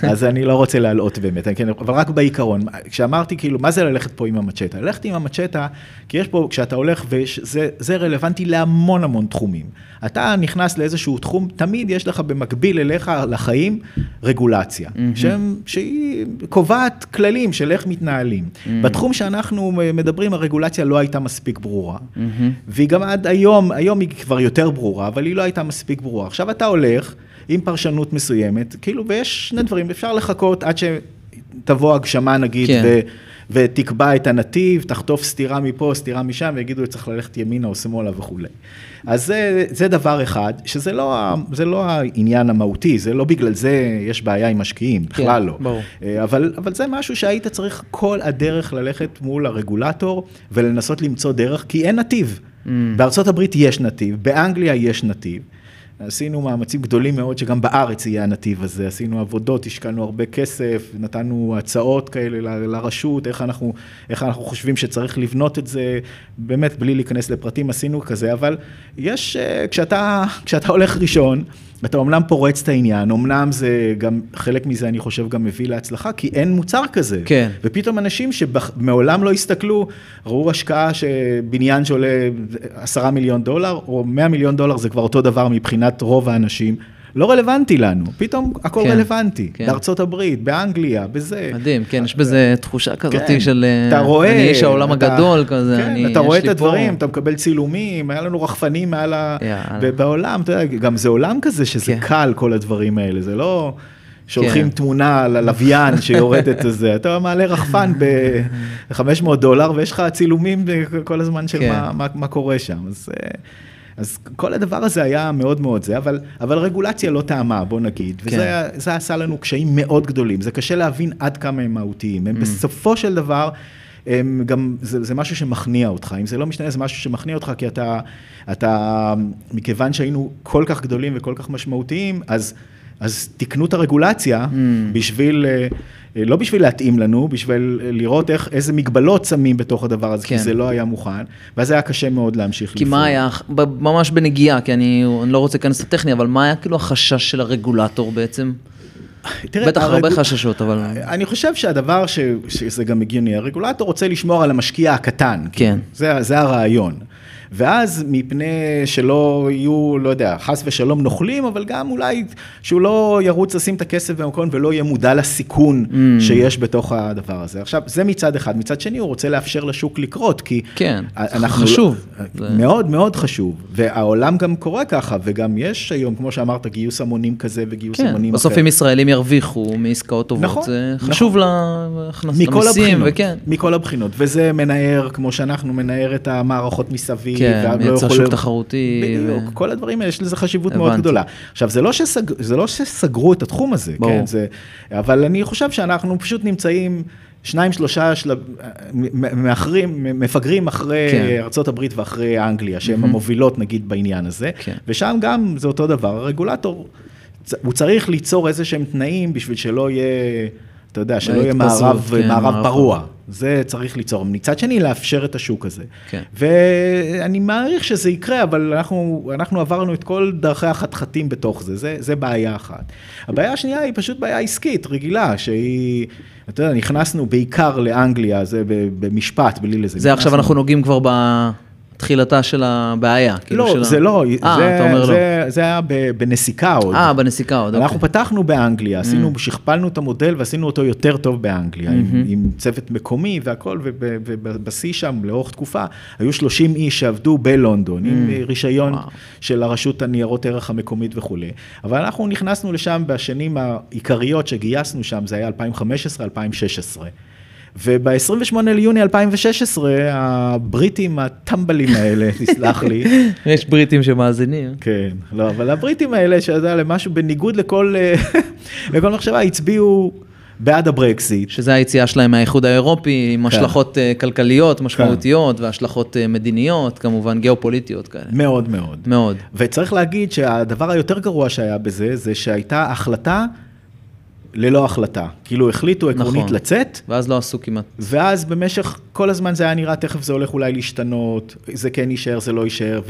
אז אני לא רוצה להלאות באמת, כן, אבל רק בעיקרון. כשאמרתי, כאילו, מה זה ללכת פה עם המצ'טה? ללכת עם המצ'טה, כי יש פה, כשאתה הולך, וזה רלוונטי להמון המון תחומים. אתה נכנס לאיזשהו תחום, תמיד יש לך במקביל אליך לחיים רגולציה, שהם, שהיא קובעת כללים של איך מתנהלים. בתחום שאנחנו מדברים, הרגולציה לא הייתה מספיק ברורה, והיא גם עד היום, היום היא כבר יותר ברורה, אבל היא לא הייתה מספיק ברורה. עכשיו אתה הולך עם פרשנות מסוימת, כאילו, ויש שני דברים, אפשר לחכות עד שתבוא הגשמה נגיד, כן. ו... ותקבע את הנתיב, תחטוף סטירה מפה, סטירה משם, ויגידו צריך ללכת ימינה או שמאלה וכולי. אז זה, זה דבר אחד, שזה לא, זה לא העניין המהותי, זה לא בגלל זה יש בעיה עם משקיעים, בכלל לא. ברור. אה, אבל, אבל זה משהו שהיית צריך כל הדרך ללכת מול הרגולטור ולנסות למצוא דרך, כי אין נתיב. Mm. בארצות הברית יש נתיב, באנגליה יש נתיב. עשינו מאמצים גדולים מאוד שגם בארץ יהיה הנתיב הזה, עשינו עבודות, השקענו הרבה כסף, נתנו הצעות כאלה לרשות, איך אנחנו, איך אנחנו חושבים שצריך לבנות את זה, באמת בלי להיכנס לפרטים עשינו כזה, אבל יש, אה, כשאתה, כשאתה הולך ראשון, אתה אומנם פורץ את העניין, אומנם זה גם, חלק מזה אני חושב גם מביא להצלחה, כי אין מוצר כזה. כן. ופתאום אנשים שמעולם לא הסתכלו, ראו השקעה שבניין שעולה עשרה מיליון דולר, או מאה מיליון דולר זה כבר אותו דבר מבחינת רוב האנשים. לא רלוונטי לנו, פתאום הכל כן, רלוונטי, כן. בארצות הברית, באנגליה, בזה. מדהים, כן, יש בזה תחושה כזאת כן, של... אתה אה, רואה, אני איש העולם אתה- הגדול כזה, כן, אני... אתה רואה את לי פה- הדברים, אתה מקבל צילומים, היה לנו רחפנים מעל ה... יאללה. בעולם, אתה יודע, גם זה עולם כזה שזה כן. קל, כל הדברים האלה, זה לא שולחים כן. תמונה ללוויין שיורדת את זה, אתה מעלה רחפן ב-500 דולר ויש לך צילומים כל הזמן של כן. מה- מה- מה קורה שם, אז... אז כל הדבר הזה היה מאוד מאוד זה, אבל, אבל רגולציה לא טעמה, בוא נגיד, כן. וזה עשה לנו קשיים מאוד גדולים, זה קשה להבין עד כמה הם מהותיים, Mm. הם בסופו של דבר, הם גם, זה, זה משהו שמכניע אותך, אם זה לא משתנה זה משהו שמכניע אותך, כי אתה, אתה, מכיוון שהיינו כל כך גדולים וכל כך משמעותיים, אז, אז תיקנו את הרגולציה Mm. בשביל, אה, לא בשביל להתאים לנו, בשביל לראות איך, איזה מגבלות שמים בתוך הדבר הזה, כן. כי זה לא היה מוכן, ואז היה קשה מאוד להמשיך כי מה היה, ממש בנגיעה, כי אני אני לא רוצה להיכנס לטכני, אבל מה היה כאילו החשש של הרגולטור בעצם? תראה, בטח הרבה הרגו- חששות, אבל... אני חושב שהדבר ש, שזה גם הגיוני, הרגולטור רוצה לשמור על המשקיע הקטן. כן. זה, זה הרעיון. ואז מפני שלא יהיו, לא יודע, חס ושלום נוכלים, אבל גם אולי שהוא לא ירוץ לשים את הכסף במקום ולא יהיה מודע לסיכון Mm. שיש בתוך הדבר הזה. עכשיו, זה מצד אחד. מצד שני, הוא רוצה לאפשר לשוק לקרות, כי... כן, אנחנו חשוב. לא, זה- מאוד מאוד חשוב. והעולם גם קורה ככה, וגם יש היום, כמו שאמרת, גיוס המונים כזה וגיוס כן, המונים אחר. בסוף אם ישראלים ירוויחו מעסקאות טובות, נכון, זה נכון. חשוב להכנס מכל למיסים, הבחינות, וכן. מכל הבחינות, וזה מנער, כמו שאנחנו מנער את המערכות מסביב, כן, וה- לא מייצר יכול- שוק תחרותי, בדיוק, ו- כל הדברים האלה, יש לזה חשיבות מאוד הבנתי. גדולה. עכשיו, זה לא, שסג, זה לא שסגרו את התחום הזה, ברור. כן, זה, אבל אני חושב שאנחנו פשוט נמצאים... שניים, שלושה שלב, מ- מאחרים, מפגרים אחרי כן. הברית ואחרי אנגליה, שהן המובילות נגיד בעניין הזה, כן. ושם גם זה אותו דבר, הרגולטור, הוא צריך ליצור איזה שהם תנאים בשביל שלא יהיה, אתה יודע, שלא יהיה מערב, כן, מערב פרוע. זה צריך ליצור. מצד שני, לאפשר את השוק הזה. כן. ואני מעריך שזה יקרה, אבל אנחנו, אנחנו עברנו את כל דרכי החתחתים בתוך זה. זה, זה בעיה אחת. הבעיה השנייה היא פשוט בעיה עסקית, רגילה, שהיא, אתה יודע, נכנסנו בעיקר לאנגליה, זה ב- במשפט, בלי לזה. זה עכשיו נכנסנו- אנחנו נוגעים כבר בתחילתה של הבעיה. כאילו לא, של ה- זה לא, אה, זה, אומר לא. זה, זה היה בנסיקה עוד. אה, בנסיקה עוד, אנחנו אוקיי. פתחנו באנגליה, עשינו, שכפלנו את המודל ועשינו אותו יותר טוב באנגליה, עם, עם צוות מקומי והכל, ובשיא שם, לאורך תקופה, היו 30 איש שעבדו בלונדון, עם רישיון וואו. של הרשות הניירות ערך המקומית וכולי. אבל אנחנו נכנסנו לשם בשנים העיקריות שגייסנו שם, זה היה 2015-2016. וב-28 ליוני 2016, הבריטים הטמבלים האלה, תסלח לי, יש בריטים שמאזינים. כן, לא, אבל הבריטים האלה, שאתה יודע, למשהו בניגוד לכל, לכל מחשבה, הצביעו בעד הברקסיט. שזה היציאה שלהם מהאיחוד האירופי, עם כן. השלכות אה, כלכליות משמעותיות, והשלכות אה, מדיניות, כמובן גיאופוליטיות כאלה. מאוד מאוד. מאוד. וצריך להגיד שהדבר היותר גרוע שהיה בזה, זה שהייתה החלטה ללא החלטה. כאילו החליטו עקרונית נכון. לצאת, ואז לא עשו כמעט. ואז במשך כל הזמן זה היה נראה, תכף זה הולך אולי להשתנות, זה כן יישאר, זה לא יישאר,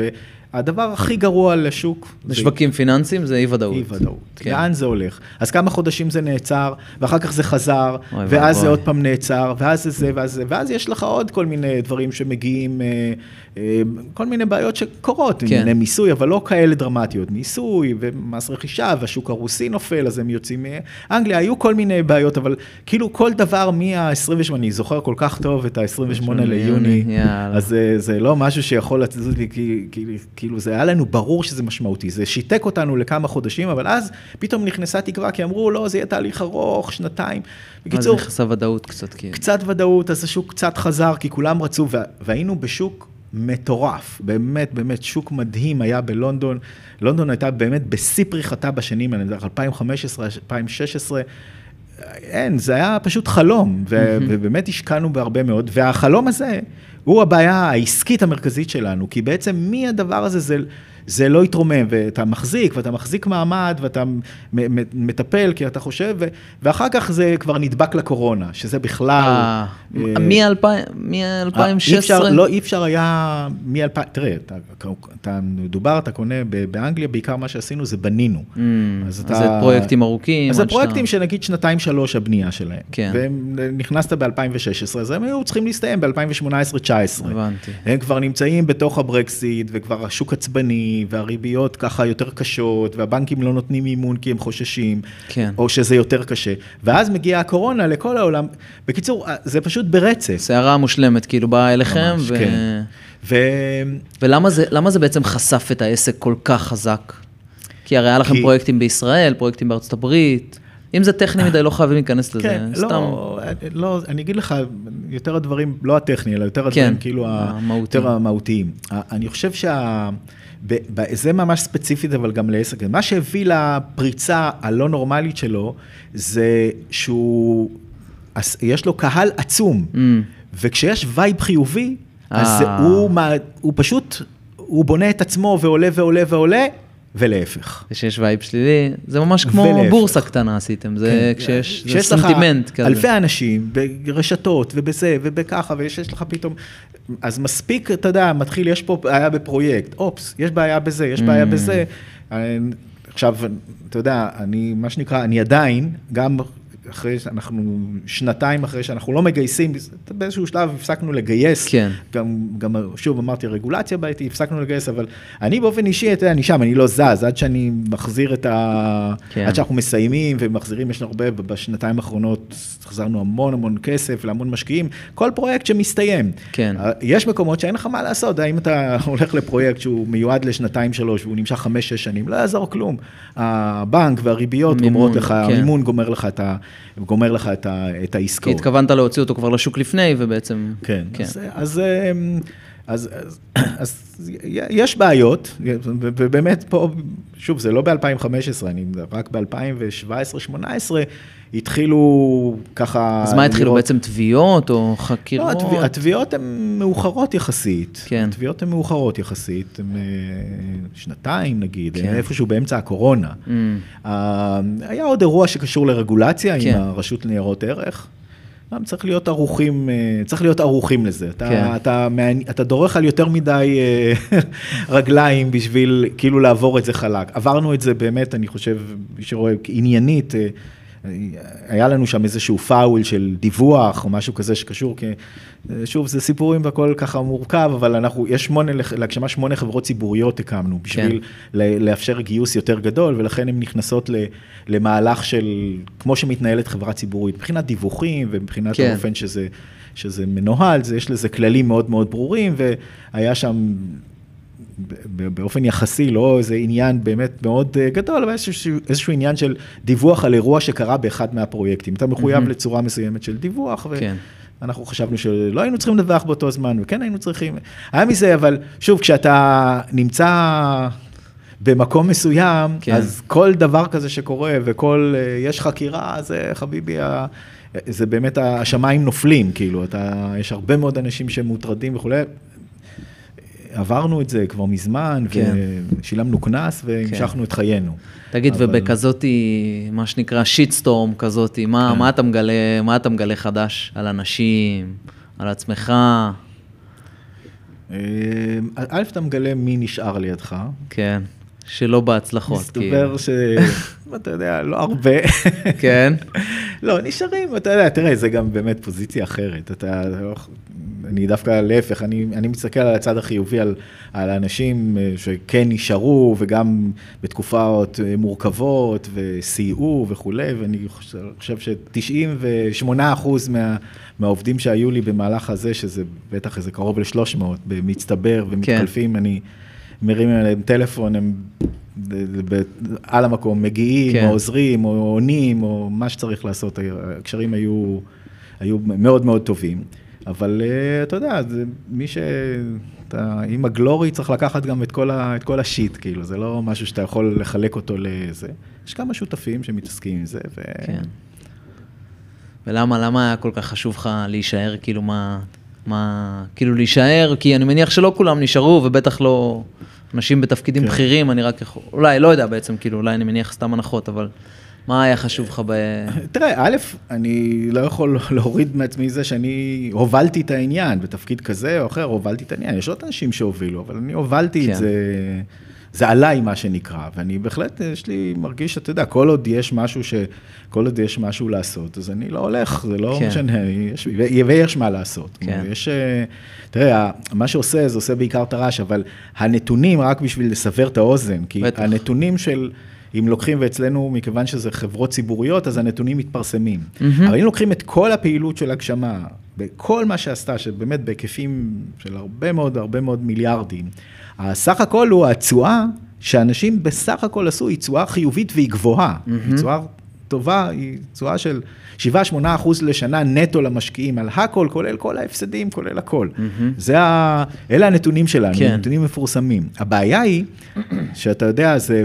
והדבר הכי גרוע לשוק, זה בשווקים פיננסיים זה אי ודאות. אי ודאות. כן. לאן זה הולך? אז כמה חודשים זה נעצר, ואחר כך זה חזר, אוי ואז זה ואבוי. עוד פעם נעצר, ואז זה זה, ואז זה, ואז יש לך עוד כל מיני דברים שמגיעים, אה, אה, כל מיני בעיות שקורות, כן. ענייני מיסוי, אבל לא כאלה דרמטיות. מיסוי ומס רכישה, והשוק הרוסי נופל, אז הם יוצאים מאנגליה, היו כל מיני בעיות, אבל כאילו כל דבר מה-28, אני זוכר כל כך טוב את ה-28 ליוני, יאללה. אז זה, זה לא משהו שיכול לצאת לי, כי- כי- כאילו זה היה לנו ברור שזה משמעותי, זה שיתק אותנו לכמה חודשים, אבל אז פתאום נכנסה תקווה, כי אמרו, לא, זה יהיה תהליך ארוך, שנתיים. אז בקיצור, נכנסה ודאות קצת, כאילו. קצת ודאות, אז השוק קצת חזר, כי כולם רצו, וה- והיינו בשוק מטורף, באמת, באמת, שוק מדהים היה בלונדון. לונדון הייתה באמת בשיא פריחתה בשנים האלה, 2015, 2016. אין, זה היה פשוט חלום, ו- ובאמת השקענו בהרבה מאוד, והחלום הזה הוא הבעיה העסקית המרכזית שלנו, כי בעצם מהדבר הזה זה, זה לא יתרומם, ואתה מחזיק, ואתה מחזיק מעמד, ואתה מטפל, כי אתה חושב, ו, ואחר כך זה כבר נדבק לקורונה, שזה בכלל... אה, מ-2016? לא, אי אפשר היה, מ-2000, תראה, אתה, מדובר, אתה קונה באנגליה, בעיקר מה שעשינו זה בנינו. Mm, אז אתה... זה פרויקטים ארוכים. אז זה פרויקטים שנגיד שנתיים-שלוש הבנייה שלהם. כן. ונכנסת ב-2016, אז הם היו צריכים להסתיים ב-2018-2019. הבנתי. הם כבר נמצאים בתוך הברקסיט, וכבר השוק עצבני, והריביות ככה יותר קשות, והבנקים לא נותנים מימון כי הם חוששים, כן. או שזה יותר קשה. ואז מגיעה הקורונה לכל העולם. בקיצור, זה פשוט ברצף. סערה מושלמת, כאילו, באה אליכם, ממש, ו... כן. ו... ולמה זה, זה בעצם חשף את העסק כל כך חזק? כי הרי היה לכם כי... פרויקטים בישראל, פרויקטים בארצות הברית. אם זה טכני מדי, לא חייבים להיכנס לזה, כן, סתם. לא, לא, אני אגיד לך, יותר הדברים, לא הטכני, אלא יותר הדברים כן, כאילו, המהותיים. יותר המהותיים. אני חושב שה... זה ממש ספציפית, אבל גם לעסק. מה שהביא לפריצה הלא נורמלית שלו, זה שהוא, יש לו קהל עצום, mm. וכשיש vibe חיובי, אז אה. הוא, הוא פשוט, הוא בונה את עצמו ועולה ועולה ועולה, ולהפך. כשיש vibe שלילי, זה ממש כמו ולהפך. בורסה קטנה עשיתם, זה כן. כשיש זה סנטימנט כזה. אלפי אנשים ברשתות ובזה ובככה, ויש לך פתאום, אז מספיק, אתה יודע, מתחיל, יש פה בעיה בפרויקט, אופס, יש בעיה בזה, יש בעיה mm. בזה. עכשיו, אתה יודע, אני, מה שנקרא, אני עדיין, גם אחרי שאנחנו, שנתיים אחרי שאנחנו לא מגייסים, באיזשהו שלב הפסקנו לגייס. כן. גם, גם שוב אמרתי, רגולציה בעייתי, הפסקנו לגייס, אבל אני באופן אישי, אתה יודע, אני שם, אני לא זז, עד שאני מחזיר את ה... כן. עד שאנחנו מסיימים ומחזירים, יש לנו הרבה, בשנתיים האחרונות החזרנו המון המון כסף להמון משקיעים, כל פרויקט שמסתיים. כן. יש מקומות שאין לך מה לעשות, האם אתה הולך לפרויקט שהוא מיועד לשנתיים שלוש והוא נמשך חמש-שש שנים, לא יעזור כלום. הבנק והריביות מימון, גומרות לך, כן. המימון גומר לך את ה... גומר לך את, ה, את העסקאות. כי התכוונת להוציא אותו כבר לשוק לפני, ובעצם... כן, כן. אז, אז, אז, אז, אז יש בעיות, ובאמת פה, שוב, זה לא ב-2015, אני רק ב-2017-2018, התחילו ככה... אז מה התחילו לראות... בעצם תביעות או חקירות? לא, התביעות הן מאוחרות יחסית. כן. התביעות הן מאוחרות יחסית, הן אה, שנתיים נגיד, כן. איפשהו באמצע הקורונה. Mm. היה עוד אירוע שקשור לרגולציה כן. עם הרשות לניירות ערך. גם צריך להיות ערוכים, אה, צריך להיות ערוכים לזה. אתה, כן. אתה, אתה, אתה דורך על יותר מדי אה, רגליים בשביל כאילו לעבור את זה חלק. עברנו את זה באמת, אני חושב, מי שרואה, עניינית. היה לנו שם איזשהו פאול של דיווח או משהו כזה שקשור, כי שוב, זה סיפורים והכל ככה מורכב, אבל אנחנו, יש שמונה, להגשמה שמונה חברות ציבוריות הקמנו, בשביל כן. לאפשר גיוס יותר גדול, ולכן הן נכנסות למהלך של, כמו שמתנהלת חברה ציבורית, מבחינת דיווחים ומבחינת כן. האופן שזה, שזה מנוהל, זה, יש לזה כללים מאוד מאוד ברורים, והיה שם באופן יחסי, לא איזה עניין באמת מאוד אה, גדול, אבל איזשהו, איזשהו עניין של דיווח על אירוע שקרה באחד מהפרויקטים. אתה מחויב mm-hmm. לצורה מסוימת של דיווח, כן. ואנחנו חשבנו שלא היינו צריכים לדווח באותו זמן, וכן היינו צריכים. היה מזה, אבל שוב, כשאתה נמצא במקום מסוים, כן. אז כל דבר כזה שקורה, וכל, אה, יש חקירה, זה חביבי, זה באמת השמיים נופלים, כאילו, אתה, יש הרבה מאוד אנשים שמוטרדים וכולי, עברנו את זה כבר מזמן, כן. ושילמנו קנס והמשכנו כן. את חיינו. תגיד, אבל... ובכזאת, מה שנקרא שיטסטורם כזאת, מה, כן. מה, אתה מגלה, מה אתה מגלה חדש על אנשים, על עצמך? אה, א', אתה מגלה מי נשאר לידך. כן, שלא בהצלחות. מסתבר ש... אתה יודע, לא הרבה. כן. לא, נשארים, אתה יודע, תראה, זה גם באמת פוזיציה אחרת. אתה, אני דווקא להפך, אני, אני מסתכל על הצד החיובי, על, על האנשים אה, שכן נשארו, וגם בתקופות אה, מורכבות, וסייעו וכולי, ואני חושב ש-98% מה, מהעובדים שהיו לי במהלך הזה, שזה בטח איזה קרוב ל-300, במצטבר ומתחלפים, כן. אני מרים אליהם טלפון, הם על המקום מגיעים, כן. או עוזרים, או עונים, או מה שצריך לעשות, הקשרים היו, היו מאוד מאוד טובים. אבל uh, אתה יודע, זה מי ש... אתה, עם הגלורי צריך לקחת גם את כל, ה, את כל השיט, כאילו, זה לא משהו שאתה יכול לחלק אותו לזה. יש כמה שותפים שמתעסקים עם זה, ו... כן. ולמה, למה היה כל כך חשוב לך להישאר, כאילו, מה, מה, כאילו להישאר, כי אני מניח שלא כולם נשארו, ובטח לא אנשים בתפקידים כן. בכירים, אני רק יכול, אולי, לא יודע בעצם, כאילו, אולי אני מניח סתם הנחות, אבל מה היה חשוב לך ב... תראה, א', אני לא יכול להוריד מעצמי זה שאני הובלתי את העניין בתפקיד כזה או אחר, הובלתי את העניין. יש עוד אנשים שהובילו, אבל אני הובלתי כן. את זה, זה עליי מה שנקרא, ואני בהחלט, יש לי, מרגיש, אתה יודע, כל עוד יש משהו ש... כל עוד יש משהו לעשות, אז אני לא הולך, זה לא כן. משנה, יש, ויש מה לעשות. כן. יש, אה, תראה, מה שעושה, זה עושה בעיקר את הרעש, אבל הנתונים, רק בשביל לסבר את האוזן, כי בטח. הנתונים של, אם לוקחים, ואצלנו, מכיוון שזה חברות ציבוריות, אז הנתונים מתפרסמים. מהמם. אבל אם לוקחים את כל הפעילות של הגשמה, בכל מה שעשתה, שבאמת בהיקפים של הרבה מאוד, הרבה מאוד מיליארדים, הסך הכל הוא התשואה שאנשים בסך הכל עשו, היא תשואה חיובית והיא גבוהה. היא תשואה טובה, היא תשואה של 7-8 אחוז לשנה נטו למשקיעים, על הכל, כולל כל ההפסדים, כולל הכל. זה ה... אלה הנתונים שלנו, כן. נתונים מפורסמים. הבעיה היא, שאתה יודע, זה...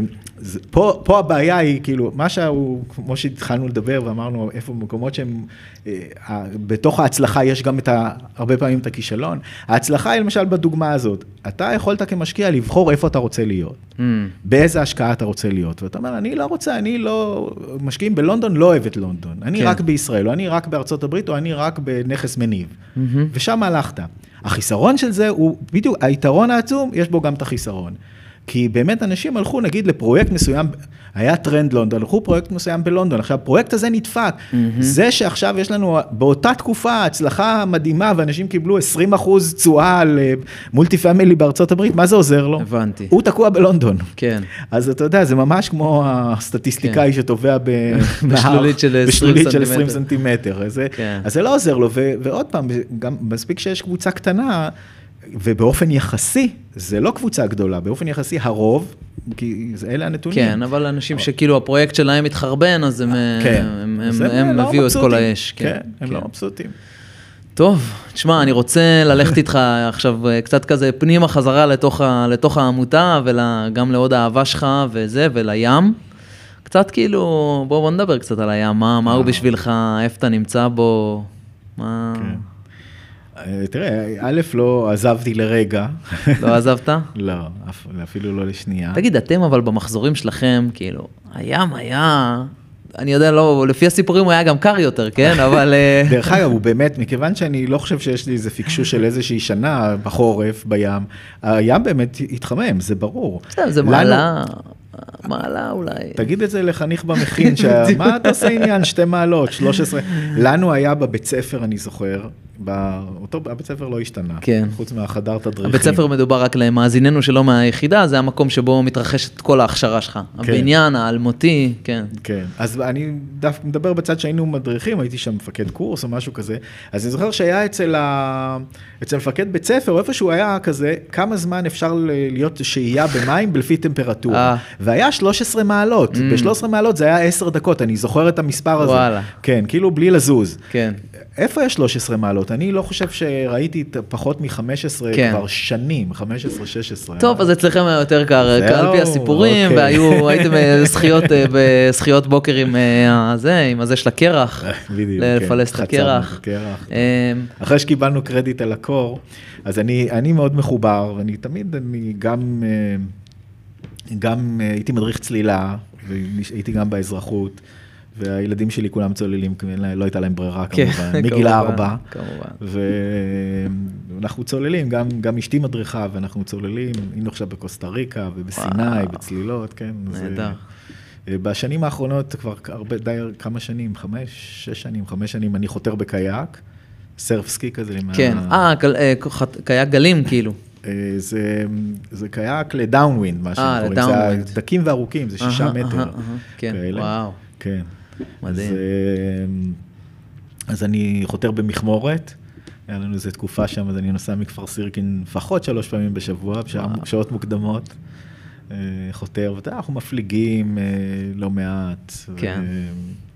פה, פה הבעיה היא, כאילו, מה שהוא, כמו שהתחלנו לדבר ואמרנו, איפה מקומות שהם, אה, בתוך ההצלחה יש גם את ה, הרבה פעמים את הכישלון. ההצלחה היא למשל בדוגמה הזאת, אתה יכולת כמשקיע לבחור איפה אתה רוצה להיות, Mm, באיזה השקעה אתה רוצה להיות, ואתה אומר, אני לא רוצה, אני לא, משקיעים בלונדון לא אוהב את לונדון, אני כן. רק בישראל, או אני רק בארצות הברית, או אני רק בנכס מניב, מהמם. ושם הלכת. החיסרון של זה הוא, בדיוק, היתרון העצום, יש בו גם את החיסרון. כי באמת אנשים הלכו, נגיד, לפרויקט מסוים, היה טרנד לונדון, הלכו פרויקט מסוים בלונדון, עכשיו, הפרויקט הזה נדפק. זה שעכשיו יש לנו, באותה תקופה, הצלחה מדהימה, ואנשים קיבלו 20 אחוז תשואה על אה, מולטי פמילי בארצות הברית, מה זה עוזר לו? הבנתי. הוא תקוע בלונדון. כן. אז אתה יודע, זה ממש כמו הסטטיסטיקאי שטובע ב- בשלולית של 20 בשלולית של 20 סנטימטר. זה- כן. אז זה לא עוזר לו, ו- ועוד פעם, גם מספיק שיש קבוצה קטנה, ובאופן יחסי, זה לא קבוצה גדולה, באופן יחסי הרוב, כי אלה הנתונים. כן, אבל אנשים שכאילו הפרויקט שלהם מתחרבן, אז הם, כן. הם, אז הם, הם לא הביאו את כל. האש. כן, הם לא מבסוטים. טוב, תשמע, אני רוצה ללכת איתך עכשיו אה, קצת כזה פנימה חזרה לתוך, ה, לתוך העמותה, וגם לעוד אהבה שלך וזה, ולים. קצת כאילו, בוא, בוא נדבר קצת על הים, מה, מה הוא בשבילך, איפה אתה נמצא בו, מה... כן. אה, תראה, א', לא עזבתי לרגע. לא עזבת? לא, אפילו לא לשנייה. תגיד, אתם אבל במחזורים שלכם, כאילו, הים היה, אני יודע, לא, לפי הסיפורים הוא היה גם קר יותר, כן? אבל... אה, דרך אגב, הוא באמת, מכיוון שאני לא חושב שיש לי איזה פיקשוש של איזושהי שנה בחורף, בים, הים באמת התחמם, זה ברור. בסדר, זה מעלה, מעלה אולי. תגיד את זה לחניך במכין, מה אתה עושה עניין? שתי מעלות, 13. לנו היה בבית ספר, אני זוכר, באותו, הבית ספר לא השתנה. כן. חוץ מהחדר תדריכים. הבית ספר מדובר רק למאזיננו שלא מהיחידה, זה המקום שבו מתרחשת כל ההכשרה שלך. הבניין, האלמותי, כן. כן, אז אני דווקא מדבר בצד שהיינו מדריכים, הייתי שם מפקד קורס או משהו כזה, אז אני זוכר שהיה אצל, ה... אצל מפקד בית ספר, או איפשהו היה כזה, כמה זמן אפשר להיות שהייה במים לפי טמפרטורה. אה. והיה 13 מעלות, Mm. ב-13 מעלות זה היה 10 דקות, אני זוכר את המספר הזה. וואלה. כן, כאילו בלי לזוז. כן. איפה יש 13 מעלות? אני לא חושב שראיתי פחות מ-15 כן. כבר שנים, 15-16. טוב, אז אצלכם היה יותר קר, על פי הסיפורים, אוקיי. והיו, הייתם אה, זכיות, אה, בשכיות בוקר עם אה, הזה, עם הזה של הקרח, בדיוק, לפלס כן, את הקרח. חצבנו את הקרח. אה, אחרי שקיבלנו קרדיט על הקור, אז אני, אני מאוד מחובר, ואני תמיד, אני גם, אה, גם אה, הייתי מדריך צלילה, והייתי גם באזרחות, והילדים שלי כולם צוללים, לא הייתה להם ברירה כן, כמובן, מגיל ארבע. כמובן. ואנחנו צוללים, גם, גם אשתי מדריכה, ואנחנו צוללים, היינו עכשיו בקוסטה ריקה ובסיני. בצלילות, כן. נהדר. אה, בשנים האחרונות, כבר הרבה, די כמה שנים, חמש, שש שנים, חמש שנים, אני חותר בקייק, surf ski כזה. כן, אה, אה, קייק גלים כאילו. אה, זה, זה קייק ל downwind, מה אה, קוראים. ל downwind. זה דקים וארוכים, זה שישה מטר. כן. וואו. כן. מדהים. אז, אה, אז אני חותר במכמורת. היה לנו איזו תקופה שם, אז אני נוסע מכפר סירקין לפחות שלוש פעמים בשבוע. בשעות מוקדמות. אה, חותר, ואתה יודע, אנחנו מפליגים אה, לא מעט. כן. ו-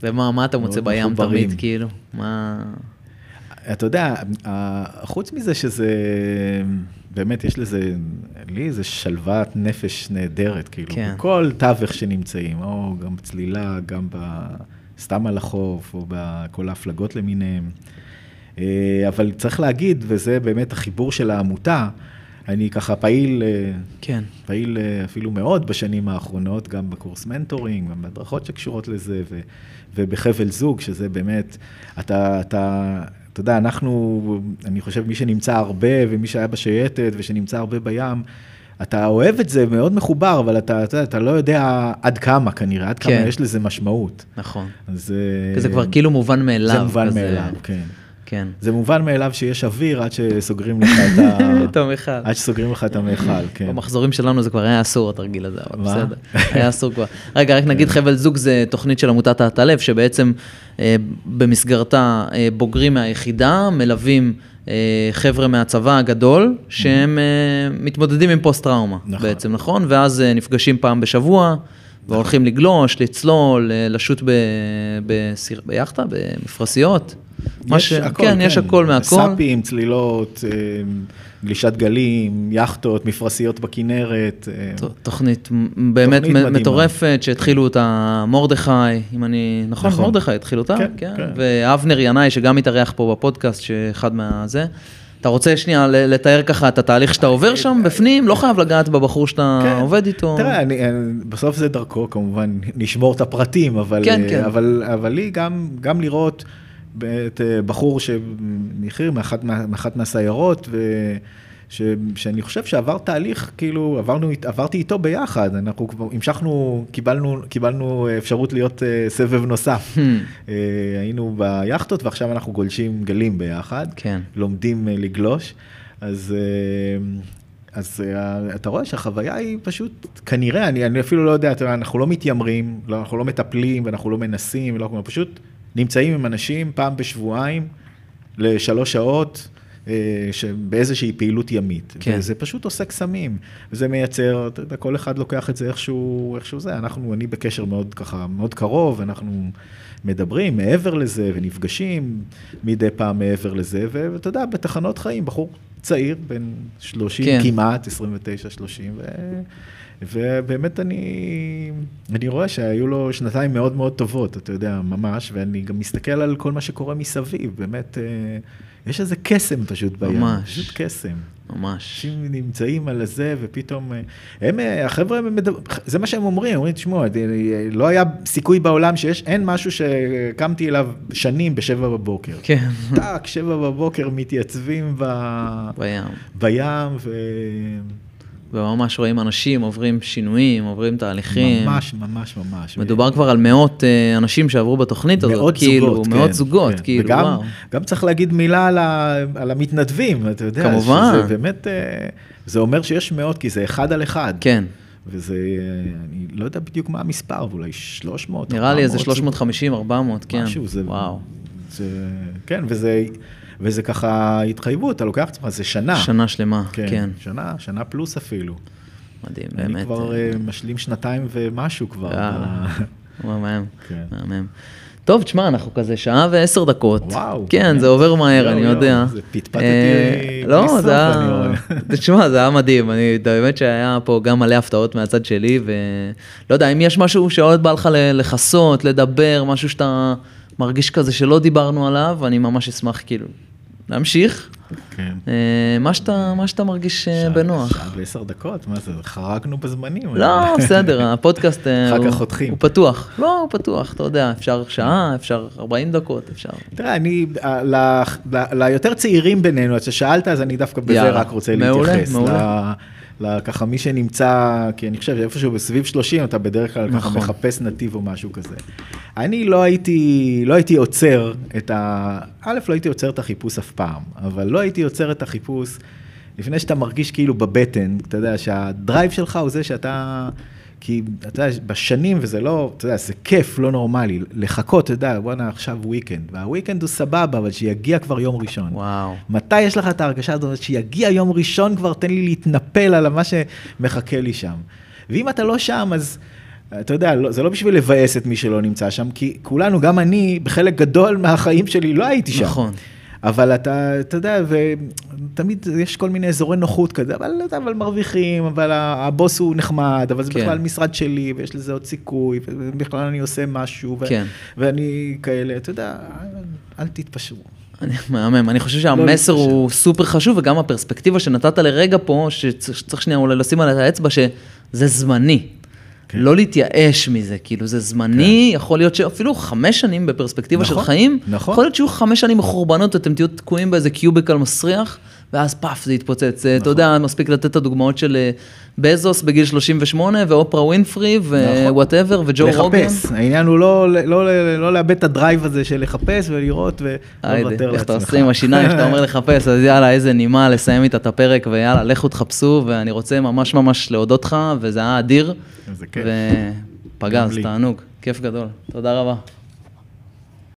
ומה מה אתה מוצא בים מחוברים. תמיד, כאילו? מה... אתה יודע, חוץ מזה שזה, באמת יש לזה, לי איזה שלוות נפש נהדרת, כאילו, כן. בכל תווך שנמצאים, או גם בצלילה, גם ב... סתם על החוף, או בכל ההפלגות למיניהם. אה, אבל צריך להגיד, וזה באמת החיבור של העמותה, אני ככה פעיל, אה, כן. פעיל אה, אפילו מאוד בשנים האחרונות, גם בקורס מנטורינג, גם בהדרכות שקשורות לזה, ו, ובחבל זוג, שזה באמת, אתה, אתה, אתה יודע, אנחנו, אני חושב, מי שנמצא הרבה, ומי שהיה בשייטת, ושנמצא הרבה בים, אתה אוהב את זה, מאוד מחובר, אבל אתה, אתה, אתה לא יודע עד כמה כנראה, עד כמה כן. יש לזה משמעות. נכון. אז... זה אה, כבר כאילו מובן מאליו. זה מובן כזה. מאליו, כן. כן. זה מובן מאליו שיש אוויר עד שסוגרים לך את ה... את המכל. עד שסוגרים לך את המכל, כן. במחזורים שלנו זה כבר היה אסור התרגיל הזה, אבל? בסדר. היה אסור כבר. רגע, רק נגיד חבל זוג זה תוכנית של עמותת האטלף, שבעצם אה, במסגרתה אה, בוגרים מהיחידה מלווים אה, חבר'ה מהצבא הגדול, שהם אה, מתמודדים עם פוסט-טראומה נכון. בעצם, נכון? ואז נפגשים פעם בשבוע. והולכים לגלוש, לצלול, אה, לשוט בסיר- ביאכטה, במפרסיות. מה יש ש- הכל, כן, יש הכל מהכל. סאפים, צלילות, אה, גלישת גלים, יאכטות, מפרשיות בכנרת. אה, תוכנית באמת תוכנית. מטורפת, שהתחילו אותה מרדכי, אם אני, נכון, נכון. מרדכי התחיל אותה, כן, כן, כן. ואבנר ינאי, שגם מתארח פה בפודקאסט, שאחד מהזה. אתה רוצה שנייה לתאר ככה את התהליך שאתה עובר שם בפנים? לא חייב לגעת בבחור שאתה כן. עובד איתו. תראה, אני, בסוף זה דרכו, כמובן, נשמור את הפרטים, אבל, כן, אה, כן. אבל, אבל לי גם, גם לראות את אה, בחור שמחיר מאחת, מאחת מהסיירות, ו... ש, שאני חושב שעבר תהליך, כאילו, עברנו, עברתי איתו ביחד, אנחנו כבר המשכנו, קיבלנו, קיבלנו אפשרות להיות אה, סבב נוסף. אה, היינו ביאכטות ועכשיו אנחנו גולשים גלים ביחד, כן. לומדים אה, לגלוש, אז, אה, אז אה, אתה רואה שהחוויה היא פשוט, כנראה, אני, אני אפילו לא יודע, אתה יודע, אנחנו לא מתיימרים, לא, אנחנו לא מטפלים ואנחנו לא מנסים, לא, אנחנו פשוט נמצאים עם אנשים פעם בשבועיים לשלוש שעות. אה, באיזושהי פעילות ימית, כן. וזה פשוט עושה קסמים, וזה מייצר, אתה יודע, כל אחד לוקח את זה איכשהו, איכשהו זה, אנחנו, אני בקשר מאוד ככה, מאוד קרוב, אנחנו מדברים מעבר לזה, ונפגשים מדי פעם מעבר לזה, ואתה יודע, בתחנות חיים, בחור צעיר, בן 30 כן. כמעט, 29-30, ו... ובאמת אני, אני רואה שהיו לו שנתיים מאוד מאוד טובות, אתה יודע, ממש, ואני גם מסתכל על כל מה שקורה מסביב, באמת, אה, יש איזה קסם פשוט בים, ממש. פשוט קסם. ממש. אנשים נמצאים על הזה, ופתאום, אה, הם, אה, החבר'ה, הם מדבר, זה מה שהם אומרים, אומרים, תשמעו, לא היה סיכוי בעולם שיש, אין משהו שקמתי אליו שנים בשבע בבוקר. כן, טאק, שבע בבוקר מתייצבים ב... בים. בים, ו... וממש רואים אנשים עוברים שינויים, עוברים תהליכים. ממש, ממש, ממש. מדובר כבר על מאות אה, אנשים שעברו בתוכנית הזאת, מאות כאילו, זוגות, מאות כן, זוגות, כן. כאילו, וגם, וואו. גם צריך להגיד מילה על, ה, על המתנדבים, אתה יודע. כמובן. שזה באמת, אה, זה אומר שיש מאות, כי זה אחד על אחד. כן, וזה, אה, אני לא יודע בדיוק מה המספר, ואולי 300, נראה לי איזה 400 350, 400, כן. משהו, זה... וואו. זה, כן, וזה, וזה ככה התחייבות, אתה לוקח את עצמך, זה שנה. שנה שלמה, כן, כן. שנה, שנה פלוס אפילו. מדהים, אני באמת. כבר אה, אה, משלים שנתיים ומשהו כבר. ב- מהמם, כן. מהמם. טוב, תשמע, אנחנו כזה שעה ועשר דקות. וואו, כן. זה עובר מהר, אני יודע. זה פטפטתי אה, לא, זה אני היה... תשמע, זה היה מדהים. אני, באמת שהיה פה גם מלא הפתעות מהצד שלי, ולא יודע, אם יש משהו שעוד בא לך לכסות, לדבר, משהו שאתה מרגיש כזה שלא דיברנו עליו, אני ממש אשמח כאילו להמשיך. כן. אה, מה שאתה, מה שאתה מרגיש אה, בנוח. שעה ועשר דקות, מה זה, חרגנו בזמנים. לא, בסדר, הפודקאסט אה, אחר כך הוא- חותכים. הוא פתוח. לא, הוא פתוח, אתה יודע, אפשר שעה, אפשר 40 דקות, אפשר. תראה, אני, ליותר צעירים בינינו, אז ששאלת, אז אני דווקא בזה. רק רוצה מעולה, להתייחס. מעולה. ל- ככה מי שנמצא, כי אני חושב שאיפשהו בסביב 30, אתה בדרך כלל ככה נכון. מחפש נתיב או משהו כזה. אני לא הייתי, לא הייתי עוצר את ה... א', לא הייתי עוצר את החיפוש אף פעם, אבל לא הייתי עוצר את החיפוש לפני שאתה מרגיש כאילו בבטן, אתה יודע, שה drive שלך הוא זה שאתה... כי אתה יודע, בשנים, וזה לא, אתה יודע, זה כיף לא נורמלי, לחכות, אתה יודע, בואנה עכשיו weekend, וה weekend הוא סבבה, אבל שיגיע כבר יום ראשון. וואו. מתי יש לך את ההרגשה הזאת שיגיע יום ראשון כבר, תן לי להתנפל על מה שמחכה לי שם. ואם אתה לא שם, אז אתה יודע, לא, זה לא בשביל לבאס את מי שלא נמצא שם, כי כולנו, גם אני, בחלק גדול מהחיים שלי לא הייתי שם. נכון. אבל אתה, אתה יודע, ותמיד יש כל מיני אזורי נוחות כזה, אבל, אבל מרוויחים, אבל הבוס הוא נחמד, אבל זה כן. בכלל משרד שלי, ויש לזה עוד סיכוי, ובכלל אני עושה משהו, ו- כן. ואני כאלה, אתה יודע, אל תתפשרו. אני- מהמם, אני חושב שהמסר להתפשר. הוא סופר חשוב, וגם הפרספקטיבה שנתת לרגע פה, שצריך שצריך שנייה אולי לשים עליה את האצבע, שזה זמני. כן. לא להתייאש מזה, כאילו זה זמני, יכול להיות שאפילו חמש שנים בפרספקטיבה של נכון, חיים, נכון. יכול להיות שיהיו חמש שנים מחורבנות, אתם תהיו תקועים באיזה cubicle מסריח, ואז פאף זה יתפוצץ. נכון. אתה יודע, מספיק לתת את הדוגמאות של אה, בזוס בגיל 38, ואופרה ווינפרי, ו whatever, וג'ו רוגן. נכון. לחפש, העניין הוא לא, לא, לא, לא לאבד את ה drive הזה של לחפש ולראות ולא לוותר איך אתה לעצמך. עושה עם השיניים שאתה אומר לחפש, אז יאללה, איזה נימה לסיים איתה את הפרק, ויאללה, לכו תחפשו, ואני רוצה ממש ממש להודות לך, וזה היה אדיר, איזה כיף. ופגז. תענוג, כיף גדול. תודה רבה.